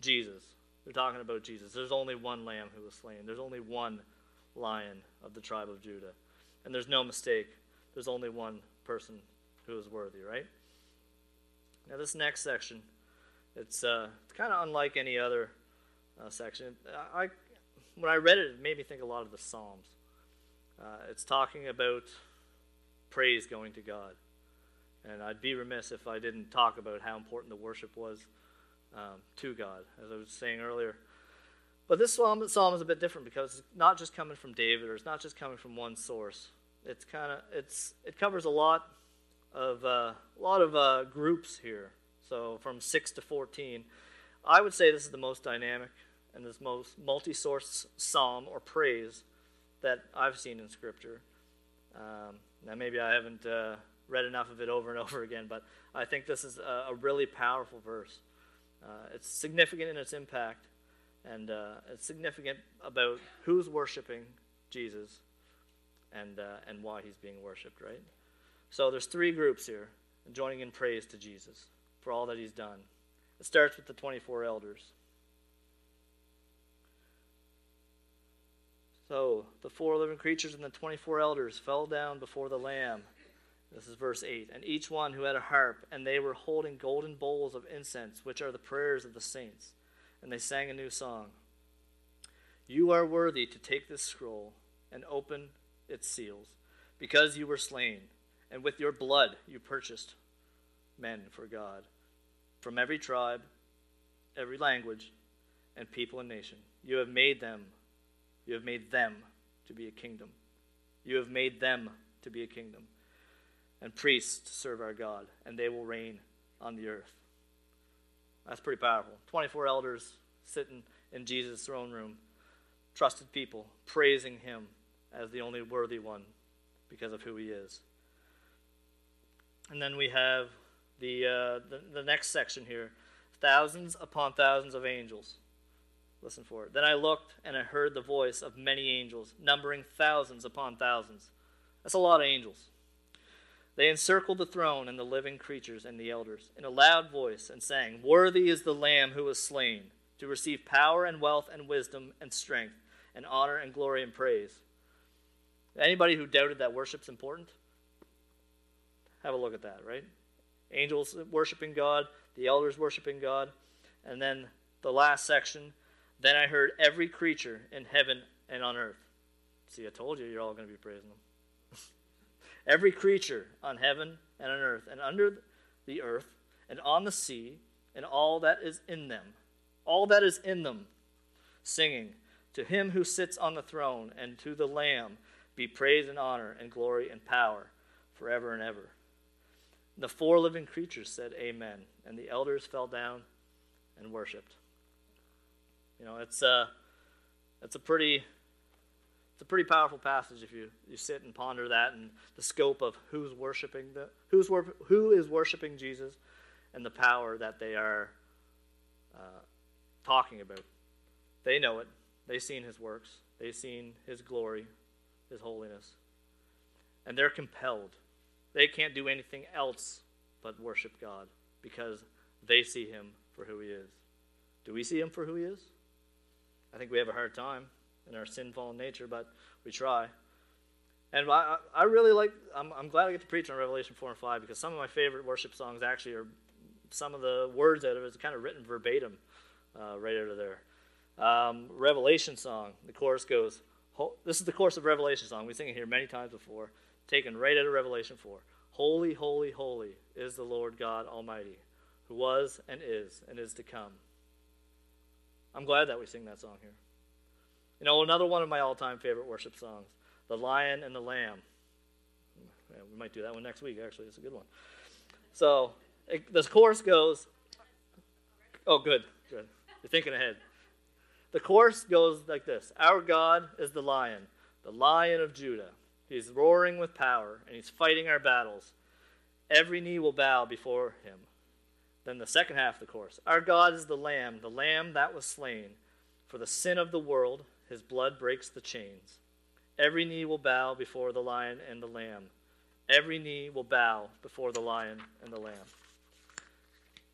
Jesus. They're talking about Jesus. There's only one lamb who was slain. There's only one lion of the tribe of Judah. And there's no mistake. There's only one person who is worthy, right? Now, this next section, it's, uh, it's kind of unlike any other uh, section. I, when I read it, it made me think a lot of the Psalms. Uh, it's talking about praise going to God. And I'd be remiss if I didn't talk about how important the worship was um, to God, as I was saying earlier. But this psalm, psalm is a bit different because it's not just coming from David, or it's not just coming from one source. It's kind of it's it covers a lot of uh, a lot of uh, groups here. So from six to fourteen, I would say this is the most dynamic and this most multi source psalm or praise that I've seen in Scripture. Um, now, maybe I haven't uh, read enough of it over and over again, but I think this is a, a really powerful verse. Uh, it's significant in its impact, and uh, it's significant about who's worshiping Jesus and, uh, and why he's being worshiped, right? So there's three groups here joining in praise to Jesus for all that he's done. It starts with the 24 elders. So the four living creatures and the 24 elders fell down before the Lamb. This is verse 8. And each one who had a harp, and they were holding golden bowls of incense, which are the prayers of the saints. And they sang a new song You are worthy to take this scroll and open its seals, because you were slain, and with your blood you purchased men for God from every tribe, every language, and people and nation. You have made them you have made them to be a kingdom. You have made them to be a kingdom. And priests to serve our God, and they will reign on the earth. That's pretty powerful. 24 elders sitting in Jesus' throne room, trusted people, praising him as the only worthy one because of who he is. And then we have the, uh, the, the next section here thousands upon thousands of angels Listen for it. Then I looked, and I heard the voice of many angels, numbering thousands upon thousands, That's a lot of angels. They encircled the throne and the living creatures and the elders in a loud voice and sang, Worthy is the Lamb who was slain to receive power and wealth and wisdom and strength and honor and glory and praise. Anybody who doubted that worship's important? Have a look at that, right? Angels worshiping God, the elders worshiping God, and then the last section. Then I heard every creature in heaven and on earth. See, I told you you're all going to be praising them every creature on heaven and on earth, and under the earth, and on the sea, and all that is in them, all that is in them, singing, To him who sits on the throne and to the Lamb be praise and honor and glory and power forever and ever. The four living creatures said, Amen. And the elders fell down and worshiped. You know, it's, a, it's a pretty it's a pretty powerful passage if you, you sit and ponder that and the scope of who's worshiping the who's who is worshiping Jesus and the power that they are uh, talking about. They know it. They've seen his works. They've seen his glory, his holiness. And they're compelled. They can't do anything else but worship God because they see him for who he is. Do we see him for who he is? I think we have a hard time in our sin fallen nature, but we try. And I, I really like, I'm, I'm glad I get to preach on Revelation 4 and 5 because some of my favorite worship songs actually are, some of the words out of it is kind of written verbatim uh, right out of there. Um, Revelation song, the chorus goes, this is the chorus of Revelation song. We sing it here many times before, taken right out of Revelation 4. Holy, holy, holy is the Lord God Almighty, who was and is and is to come. I'm glad that we sing that song here. You know, another one of my all time favorite worship songs, The Lion and the Lamb. Yeah, we might do that one next week, actually. It's a good one. So, it, the chorus goes, Oh, good, good. You're thinking ahead. The chorus goes like this Our God is the lion, the lion of Judah. He's roaring with power, and he's fighting our battles. Every knee will bow before him. Then the second half of the chorus Our God is the lamb, the lamb that was slain for the sin of the world his blood breaks the chains. Every knee will bow before the lion and the lamb. Every knee will bow before the lion and the lamb.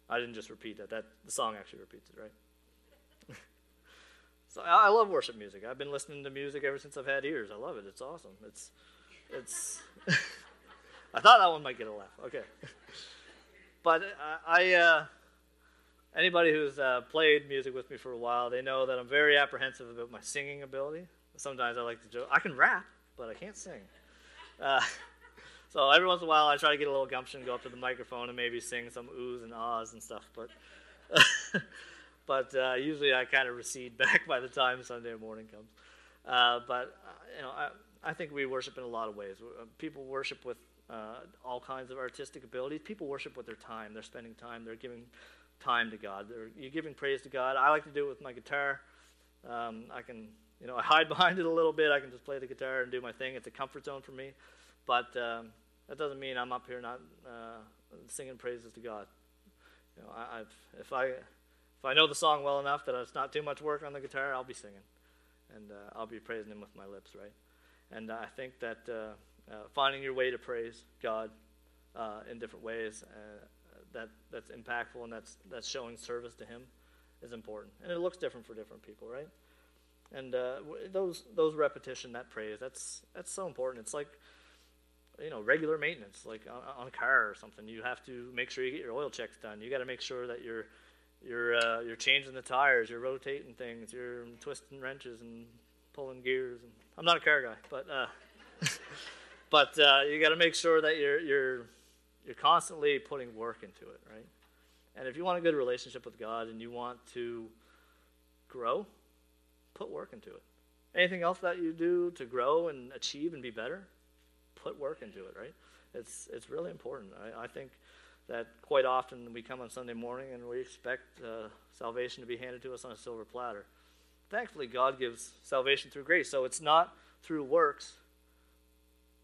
I didn't just repeat that. That the song actually repeats it, right? so I, love worship music. I've been listening to music ever since I've had ears. I love it. It's awesome. It's it's. I thought that one might get a laugh. Okay, but I. I uh, anybody who's uh, played music with me for a while, they know that I'm very apprehensive about my singing ability. Sometimes I like to joke, I can rap, but I can't sing. Uh, so every once in a while, I try to get a little gumption, go up to the microphone, and maybe sing some oohs and ahs and stuff. But but uh, usually I kind of recede back by the time Sunday morning comes. Uh, but uh, you know, I, I think we worship in a lot of ways. Uh, people worship with uh, all kinds of artistic abilities. People worship with their time. They're spending time. They're giving time to God. You're giving praise to God. I like to do it with my guitar. Um, I can, you know, I hide behind it a little bit. I can just play the guitar and do my thing. It's a comfort zone for me. But um, that doesn't mean I'm up here not uh, singing praises to God. You know, I, I've, if I if I know the song well enough that it's not too much work on the guitar, I'll be singing, and uh, I'll be praising Him with my lips, right? And I think that uh, uh, finding your way to praise God uh, in different ways uh, that that's impactful and that's that's showing service to Him is important. And it looks different for different people, right? And uh, those those repetition, that praise, that's that's so important. It's like you know regular maintenance, like on, on, a car or something. You have to make sure you get your oil checks done. You got to make sure that you're you're uh, you're changing the tires, you're rotating things, you're twisting wrenches and pulling gears. And I'm not a car guy, but uh, but uh, you got to make sure that you're you're you're constantly putting work into it, right? And if you want a good relationship with God and you want to grow, put work into it. Anything else that you do to grow and achieve and be better, put work into it, right? It's, it's really important. I, I think that quite often we come on Sunday morning and we expect uh, salvation to be handed to us on a silver platter. Thankfully, God gives salvation through grace, so it's not through works.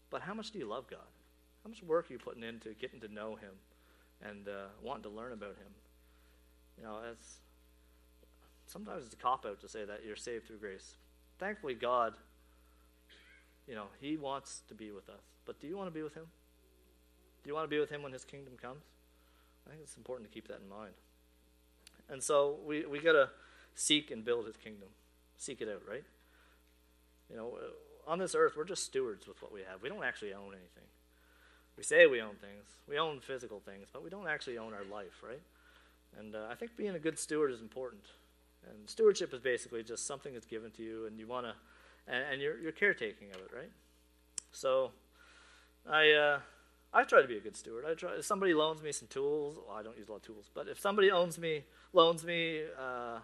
But how much do you love God? How much work are you putting into getting to know Him and uh, wanting to learn about Him? You know, it's sometimes it's a cop out to say that you're saved through grace. Thankfully, God, you know, He wants to be with us. but do you want to be with Him? Do you want to be with Him when His kingdom comes? I think it's important to keep that in mind. And so we, we got to seek and build His kingdom. Seek it out, right? You know, on this earth, we're just stewards with what we have. We don't actually own anything. We say we own things, we own physical things, but we don't actually own our life, right? And uh, I think being a good steward is important. And stewardship is basically just something that's given to you, and you want to, and, and, you're, you're caretaking of it, right? So, I uh, I try to be a good steward. I try. If somebody loans me some tools, well, I don't use a lot of tools, but if somebody owns me, loans me uh,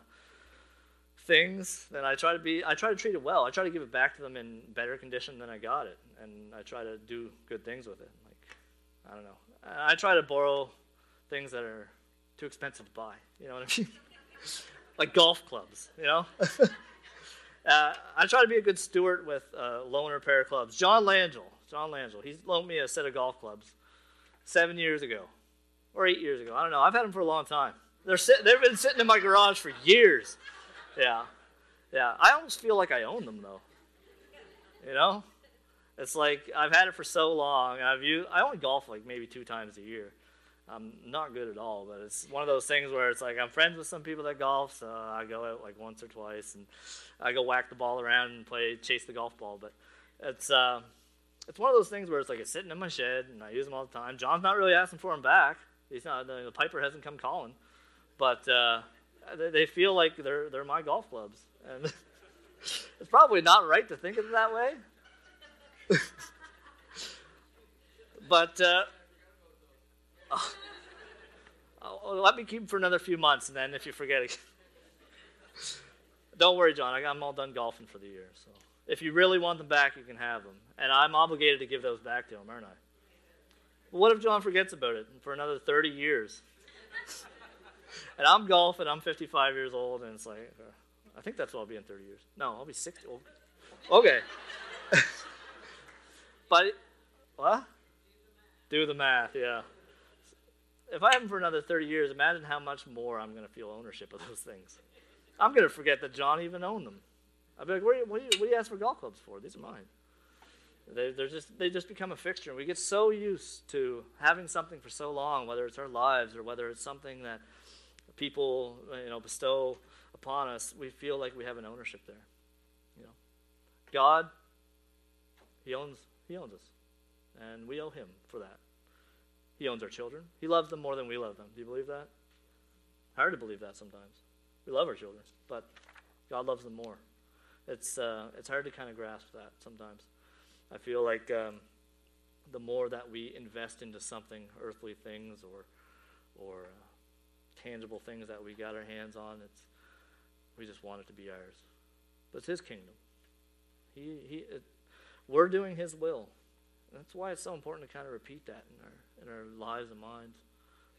things, then I try to be. I try to treat it well. I try to give it back to them in better condition than I got it, and I try to do good things with it. I don't know. I try to borrow things that are too expensive to buy. You know what I mean? like golf clubs. You know. uh, I try to be a good steward with uh, loaner pair of clubs. John Langell John Langell. He loaned me a set of golf clubs seven years ago, or eight years ago. I don't know. I've had them for a long time. They're sit- they've been sitting in my garage for years. Yeah, yeah. I almost feel like I own them though. You know, it's like I've had it for so long. I've used. I only golf like maybe two times a year. I'm not good at all, but it's one of those things where it's like I'm friends with some people that golf, so I go out like once or twice and I go whack the ball around and play chase the golf ball. But it's uh, it's one of those things where it's like it's sitting in my shed and I use them all the time. John's not really asking for them back. He's not. The, Piper hasn't come calling, but uh, they, feel like they're they're my golf clubs, and it's probably not right to think of it that way. but uh, oh, oh, let me keep for another few months, and then if you forget it, don't worry, John. I'm all done golfing for the year. So. If you really want them back, you can have them. And I'm obligated to give those back to him, aren't I? But what if John forgets about it for another 30 years? and I'm golfing, I'm 55 years old, and it's like, uh, I think that's what I'll be in 30 years. No, I'll be 60. Okay. But, what? Do the math, yeah. If I have them for another 30 years, imagine how much more I'm going to feel ownership of those things. I'm going to forget that John even owned them. I'd be like, what do, you, what, do you, what do you ask for golf clubs for? These are mine. They, they're just, they just become a fixture. We get so used to having something for so long, whether it's our lives or whether it's something that people you know, bestow upon us, we feel like we have an ownership there. You know, God, He owns, He owns us. And we owe Him for that. He owns our children. He loves them more than we love them. Do you believe that? Hard to believe that sometimes. We love our children, but God loves them more it's uh, it's hard to kind of grasp that sometimes. I feel like um, the more that we invest into something, earthly things or or uh, tangible things that we got our hands on, it's we just want it to be ours. But it's His kingdom. He he, it, we're doing His will. That's why it's so important to kind of repeat that in our in our lives and minds.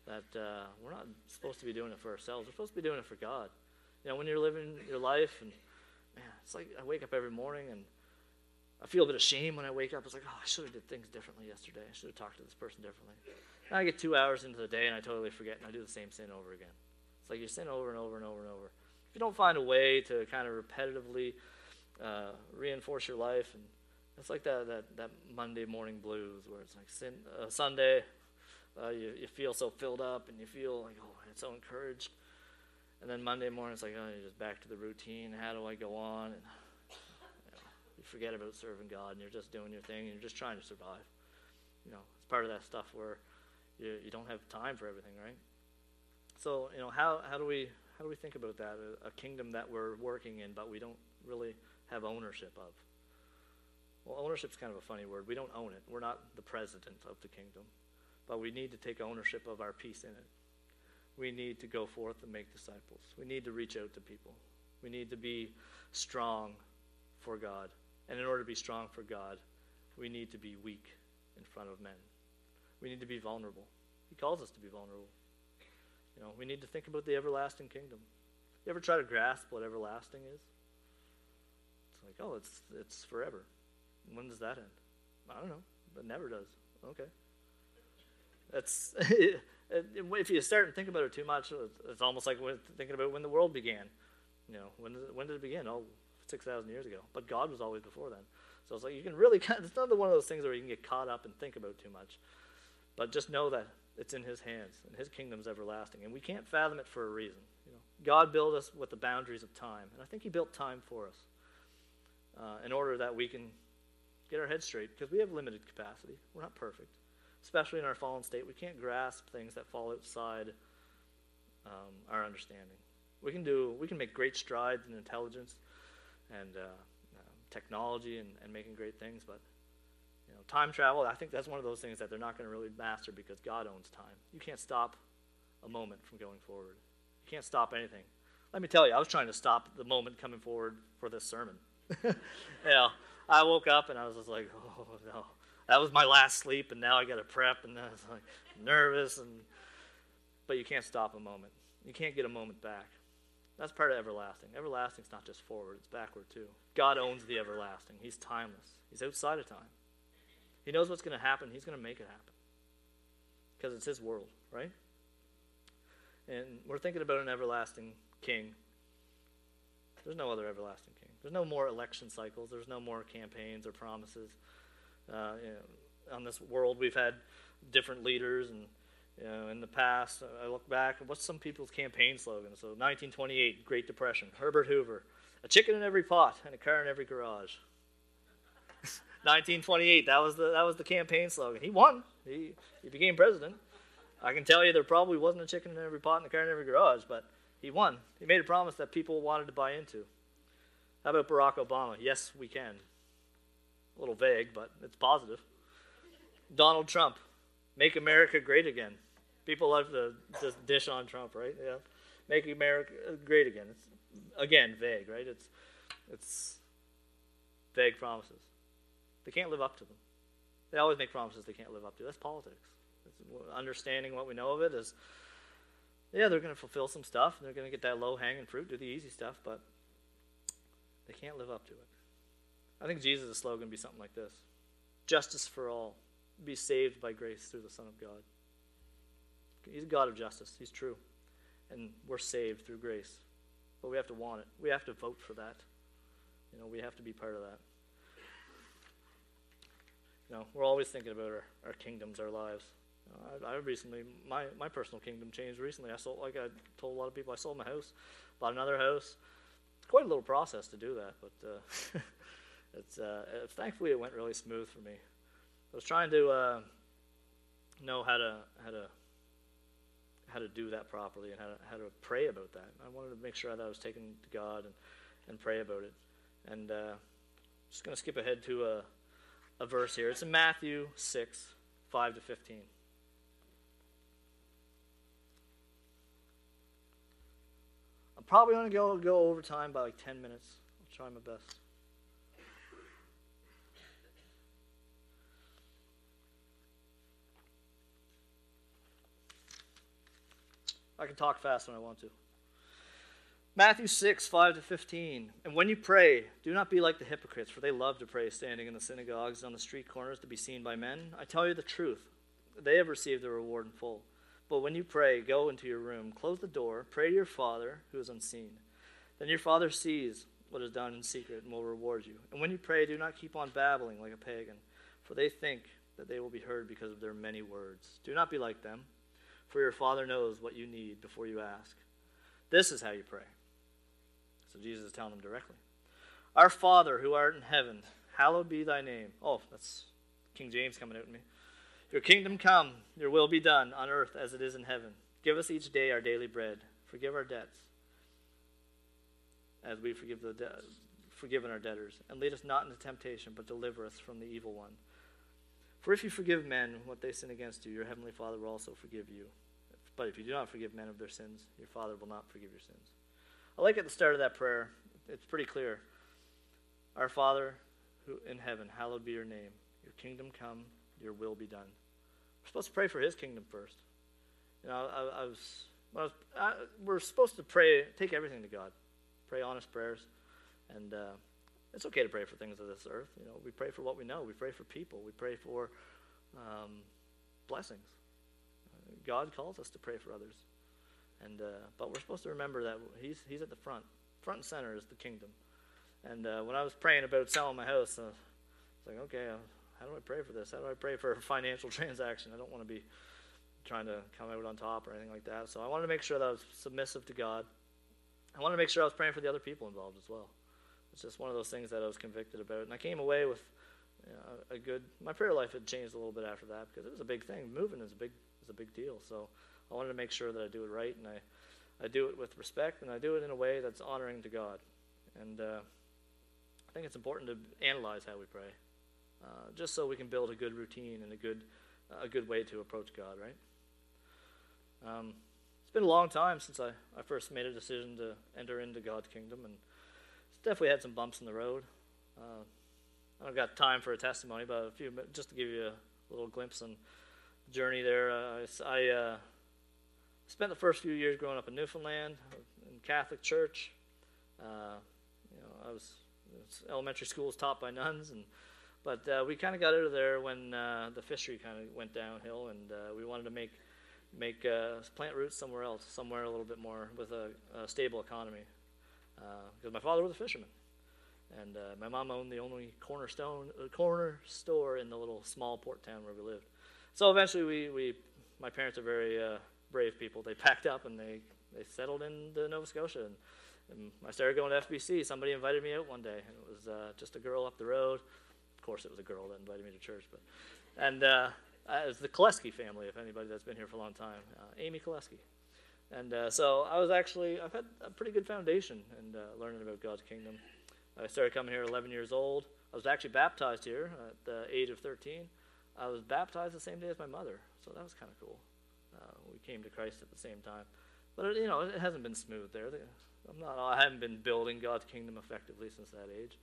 That uh, we're not supposed to be doing it for ourselves. We're supposed to be doing it for God. You know, when you're living your life and man, it's like I wake up every morning and I feel a bit of shame when I wake up. It's like, oh, I should have did things differently yesterday. I should have talked to this person differently. And I get two hours into the day and I totally forget and I do the same sin over again. It's like you sin over and over and over and over. If you don't find a way to kind of repetitively uh, reinforce your life, and it's like that, that, that Monday morning blues where it's like sin, uh, Sunday, uh, you, you feel so filled up and you feel like, oh, I'm so encouraged. And then Monday morning, it's like, oh, you're just back to the routine. How do I go on? And you, know, you forget about serving God, and you're just doing your thing, and you're just trying to survive. You know, it's part of that stuff where you, you don't have time for everything, right? So, you know, how, how do we how do we think about that? A, a kingdom that we're working in, but we don't really have ownership of. Well, ownership is kind of a funny word. We don't own it. We're not the president of the kingdom, but we need to take ownership of our piece in it we need to go forth and make disciples. We need to reach out to people. We need to be strong for God. And in order to be strong for God, we need to be weak in front of men. We need to be vulnerable. He calls us to be vulnerable. You know, we need to think about the everlasting kingdom. You ever try to grasp what everlasting is? It's like, oh, it's it's forever. When does that end? I don't know, but never does. Okay. That's if you start and think about it too much, it's almost like thinking about when the world began. You know, when did it, when did it begin? Oh, 6,000 years ago. But God was always before then. So it's like you can really, kind. it's not one of those things where you can get caught up and think about too much. But just know that it's in His hands, and His kingdom's everlasting. And we can't fathom it for a reason. You know, God built us with the boundaries of time, and I think He built time for us uh, in order that we can get our heads straight, because we have limited capacity. We're not perfect, especially in our fallen state. We can't grasp things that fall outside um, our understanding. We can do, we can make great strides in intelligence and uh, um, technology and, and making great things, but you know, time travel, I think that's one of those things that they're not going to really master because God owns time. You can't stop a moment from going forward. You can't stop anything. Let me tell you, I was trying to stop the moment coming forward for this sermon. you know, I woke up and I was just like, oh no, that was my last sleep, and now I got to prep, and I was like nervous, and but you can't stop a moment. You can't get a moment back. That's part of everlasting. Everlasting's not just forward; it's backward too. God owns the everlasting. He's timeless. He's outside of time. He knows what's going to happen. He's going to make it happen because it's His world, right? And we're thinking about an everlasting King. There's no other everlasting King. There's no more election cycles. There's no more campaigns or promises. Uh, you know, on this world, we've had different leaders, and you know, in the past, I look back. What's some people's campaign slogan? So, 1928, Great Depression. Herbert Hoover, a chicken in every pot and a car in every garage. 1928, that was the that was the campaign slogan. He won. He he became president. I can tell you there probably wasn't a chicken in every pot and a car in every garage, but he won. He made a promise that people wanted to buy into. How about Barack Obama? Yes, we can. A little vague, but it's positive. Donald Trump, make America great again. People love to just dish on Trump, right? Yeah, make America great again. It's again vague, right? It's it's vague promises. They can't live up to them. They always make promises they can't live up to. That's politics. It's understanding what we know of it is, yeah, they're going to fulfill some stuff. They're going to get that low hanging fruit, do the easy stuff, but they can't live up to it. I think Jesus' slogan would be something like this Justice for all, be saved by grace through the Son of God. He's a God of justice, He's true. And we're saved through grace. But we have to want it, we have to vote for that. You know, we have to be part of that. You know, we're always thinking about our, our kingdoms, our lives. I, I, recently, my, my personal kingdom changed recently. I sold, like I told a lot of people, I sold my house, bought another house, quite a little process to do that, but uh, it's uh, thankfully it went really smooth for me. I was trying to uh, know how to how to how to do that properly and how to, how to pray about that. I wanted to make sure that I was taken to God and, and pray about it. And uh, just going to skip ahead to a, a verse here. It's in Matthew 6, 5 to 15. Probably going to go go over time by like 10 minutes. I'll try my best. I can talk fast when I want to. Matthew 6, 5 to 15. And when you pray, do not be like the hypocrites, for they love to pray standing in the synagogues on the street corners to be seen by men. I tell you the truth, they have received their reward in full. But when you pray, go into your room, close the door, pray to your Father who is unseen. Then your Father sees what is done in secret and will reward you. And when you pray, do not keep on babbling like a pagan, for they think that they will be heard because of their many words. Do not be like them, for your Father knows what you need before you ask. This is how you pray. So Jesus is telling them directly Our Father who art in heaven, hallowed be thy name. Oh, that's King James coming out at me. Your kingdom come, your will be done on earth as it is in heaven. Give us each day our daily bread. Forgive our debts as we forgive the de- forgiven our debtors. And lead us not into temptation, but deliver us from the evil one. For if you forgive men what they sin against you, your heavenly Father will also forgive you. But if you do not forgive men of their sins, your Father will not forgive your sins. I like at the start of that prayer, it's pretty clear. Our Father who in heaven, hallowed be your name. Your kingdom come, your will be done. We're supposed to pray for His kingdom first. You know, I, I was, I was I, we're supposed to pray, take everything to God, pray honest prayers, and uh, it's okay to pray for things of this earth. You know, we pray for what we know. We pray for people. We pray for um, blessings. God calls us to pray for others, and uh, but we're supposed to remember that He's He's at the front. Front and center is the kingdom. And uh, when I was praying about selling my house, uh, It's like, okay, how do I pray for this? How do I pray for a financial transaction? I don't want to be trying to come out on top or anything like that. So I wanted to make sure that I was submissive to God. I wanted to make sure I was praying for the other people involved as well. It's just one of those things that I was convicted about. And I came away with you know, a good. My prayer life had changed a little bit after that because it was a big thing. Moving is a big is a big deal. So I wanted to make sure that I do it right, and I I do it with respect, and I do it in a way that's honoring to God. And uh, I think it's important to analyze how we pray, uh, just so we can build a good routine and a good uh, a good way to approach God. Right. Um, it's been a long time since I, I first made a decision to enter into God's kingdom, and it's definitely had some bumps in the road. Uh, I don't got time for a testimony, but a few just to give you a little glimpse on the journey there. Uh, I uh, spent the first few years growing up in Newfoundland in Catholic church. Uh, you know, I was, was, elementary school was taught by nuns, and but uh, we kind of got out of there when uh, the fishery kind of went downhill, and uh, we wanted to make make plant roots somewhere else, somewhere a little bit more with a, a stable economy. Because my father was a fisherman, and uh, my mom owned the only cornerstone uh, corner store in the little small port town where we lived. So eventually, we, we my parents are very uh, brave people. They packed up and they, they settled into Nova Scotia. And, and I started going to FBC. Somebody invited me out one day, and it was uh, just a girl up the road. Course, it was a girl that invited me to church, but and uh, it was the Koleski family. If anybody that's been here for a long time, uh, Amy Koleski. And uh, so I was actually I've had a pretty good foundation and learning about God's kingdom. I started coming here 11 years old. I was actually baptized here at the age of 13. I was baptized the same day as my mother, so that was kind of cool. Uh, we came to Christ at the same time, but it, you know it hasn't been smooth there. I'm not. I haven't been building God's kingdom effectively since that age.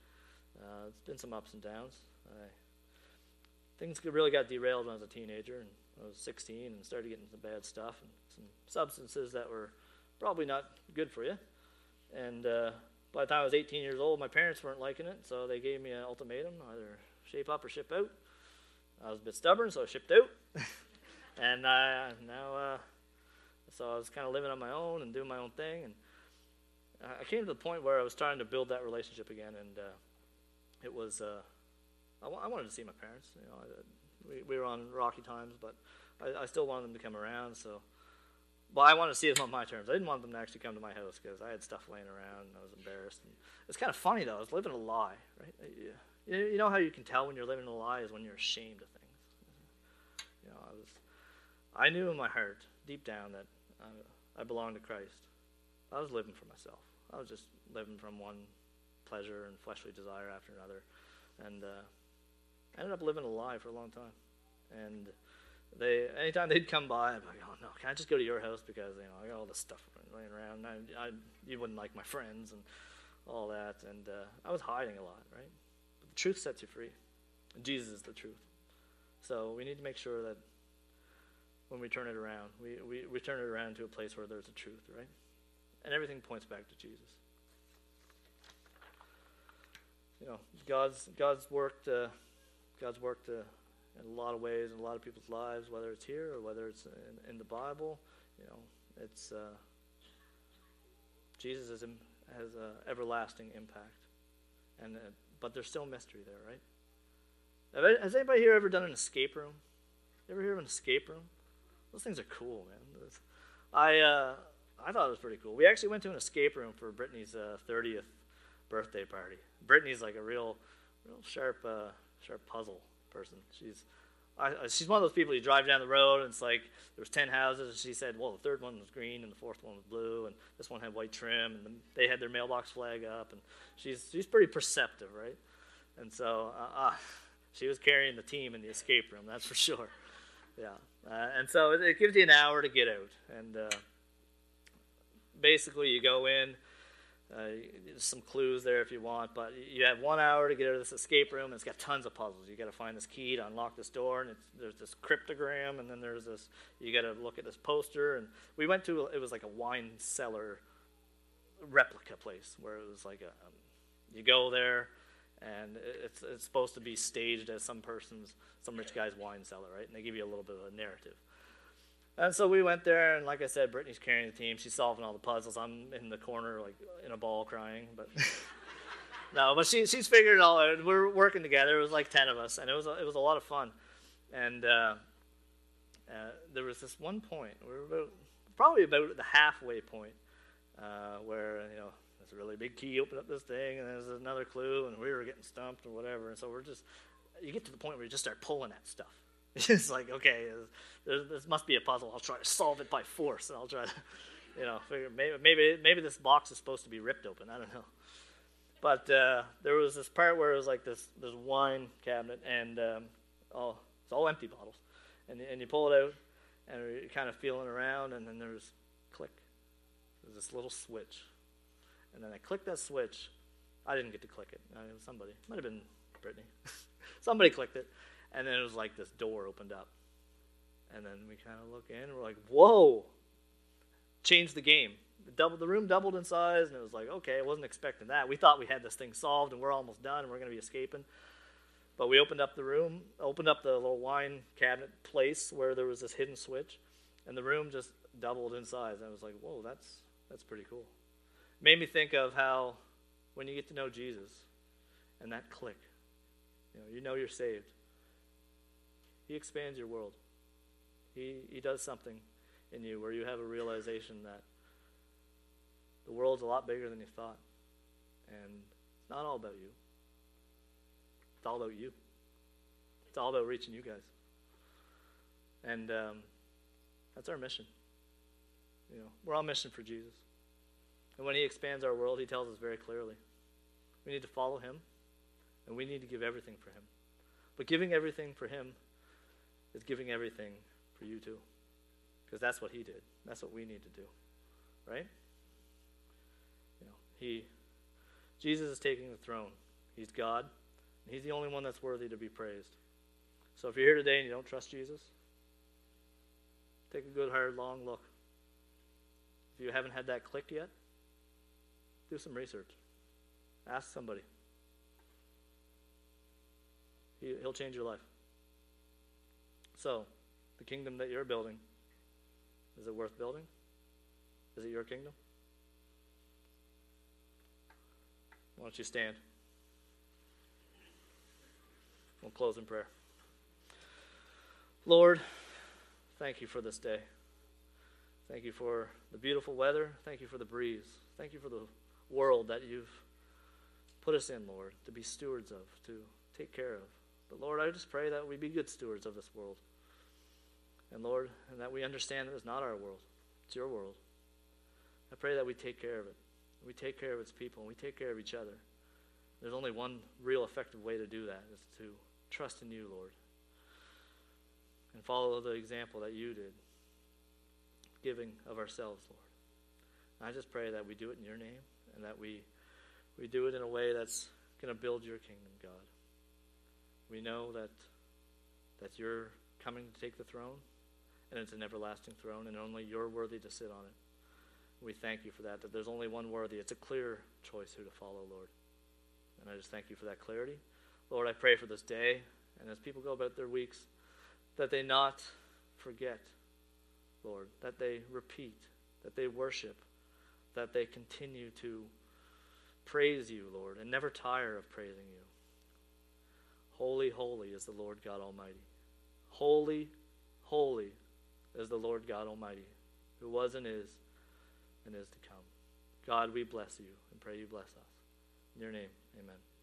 Uh, it's been some ups and downs. I, things really got derailed when I was a teenager, and I was 16 and started getting some bad stuff and some substances that were probably not good for you. And uh, by the time I was 18 years old, my parents weren't liking it, so they gave me an ultimatum either shape up or ship out. I was a bit stubborn, so I shipped out. and uh, now, uh, so I was kind of living on my own and doing my own thing. And I came to the point where I was trying to build that relationship again, and uh, it was, uh, I, w- I wanted to see my parents. You know, I, we, we were on rocky times, but I, I still wanted them to come around, so well, I wanted to see them on my terms. I didn't want them to actually come to my house because I had stuff laying around and I was embarrassed. And it's kind of funny though. I was living a lie, right? You, you know how you can tell when you're living a lie is when you're ashamed of things. You know, I was, I knew in my heart, deep down, that I, I belonged to Christ. I was living for myself. I was just living from one pleasure and fleshly desire after another, and uh, I ended up living a lie for a long time. And they anytime they'd come by, I'd be like, "Oh no, can I just go to your house because you know I got all this stuff laying around. I, I you wouldn't like my friends and all that, and uh, I was hiding a lot, right? But the truth sets you free. And Jesus is the truth. So we need to make sure that when we turn it around, we, we, we turn it around to a place where there's a truth, right? And everything points back to Jesus. You know, God's God's worked uh, God's worked uh, in a lot of ways in a lot of people's lives, whether it's here or whether it's in, in the Bible. You know, it's uh, Jesus has, has an everlasting impact, and uh, but there's still mystery there, right? Has anybody here ever done an escape room? You ever hear of an escape room? Those things are cool, man. I uh, I thought it was pretty cool. We actually went to an escape room for Brittany's uh, 30th birthday party. Brittany's like a real, real sharp, uh, sharp puzzle person. She's I, she's one of those people you drive down the road and it's like there's 10 houses and she said well the third one was green and the fourth one was blue and this one had white trim and they had their mailbox flag up and she's she's pretty perceptive right and so uh, uh, she was carrying the team in the escape room that's for sure yeah uh, and so it, it, gives you an hour to get out and uh, basically you go in uh, some clues there if you want, but you have one hour to get out of this escape room. It's got tons of puzzles. You got to find this key to unlock this door, and there's this cryptogram, and then there's this. You got to look at this poster. And we went to it was like a wine cellar replica place where it was like a um, you go there, and it's it's supposed to be staged as some person's some rich guy's wine cellar, right? And they give you a little bit of a narrative. And so we went there, and like I said, Brittany's carrying the team. She's solving all the puzzles. I'm in the corner, like in a ball, crying. But no, but she she's figured it all out. We're working together. It was like ten of us, and it was a, it was a lot of fun. And uh, uh, there was this one point. We were about probably about the halfway point uh, where you know there's a really big key open up this thing, and there's another clue, and we were getting stumped or whatever. And so we're just you get to the point where you just start pulling at stuff. It's like okay, this must be a puzzle. I'll try to solve it by force, and I'll try to you know figure maybe maybe maybe this box is supposed to be ripped open. I don't know. But uh, there was this part where it was like this this wine cabinet, and um, all it's all empty bottles, and and you pull it out, and you're kind of feeling around, and then there's click, there's this little switch, and then I clicked that switch. I didn't get to click it. I mean, somebody might have been Brittany. somebody clicked it, and then it was like this door opened up, and then we kind of look in, and we're like, whoa, changed the game the double the room doubled in size, and it was like, okay, I wasn't expecting that. We thought we had this thing solved, and we're almost done, and we're going to be escaping. But we opened up the room, opened up the little wine cabinet place where there was this hidden switch, and the room just doubled in size. And I was like, whoa, that's that's pretty cool. Made me think of how when you get to know Jesus, and that click, you know, you know you're saved. He expands your world. He he does something in you where you have a realization that the world's a lot bigger than you thought. And it's not all about you. It's all about you. It's all about reaching you guys. And um, that's our mission. You know, we're on mission for Jesus. And when he expands our world, he tells us very clearly. We need to follow him, and we need to give everything for him. But giving everything for him is giving everything for you too. Because that's what he did. That's what we need to do. Right? You know, he, Jesus is taking the throne. He's God, and He's the only one that's worthy to be praised. So if you're here today and you don't trust Jesus, take a good, hard, long look. If you haven't had that clicked yet, do some research. Ask somebody. He, he'll change your life. So, the kingdom that you're building, is it worth building? Is it your kingdom? Why don't you stand? We'll close in prayer. Lord, thank you for this day. Thank you for the beautiful weather. Thank you for the breeze. Thank you for the world that you've put us in, Lord, to be stewards of, to take care of. But Lord, I just pray that we be good stewards of this world. And Lord, and that we understand that it's not our world, it's your world. I pray that we take care of it we take care of its people, and we take care of each other. There's only one real effective way to do that is to trust in you, Lord, and follow the example that you did, giving of ourselves, Lord. And I just pray that we do it in your name and that we, we do it in a way that's going to build your kingdom, God. We know that, that you're coming to take the throne, and it's an everlasting throne, and only you're worthy to sit on it. We thank you for that, that there's only one worthy. It's a clear choice who to follow, Lord. And I just thank you for that clarity. Lord, I pray for this day, and as people go about their weeks, that they not forget, Lord, that they repeat, that they worship, that they continue to praise you, Lord, and never tire of praising you. Holy, holy is the Lord God Almighty. Holy, holy is the Lord God Almighty, who was and is and is to come. God, we bless you and pray you bless us. In your name, amen.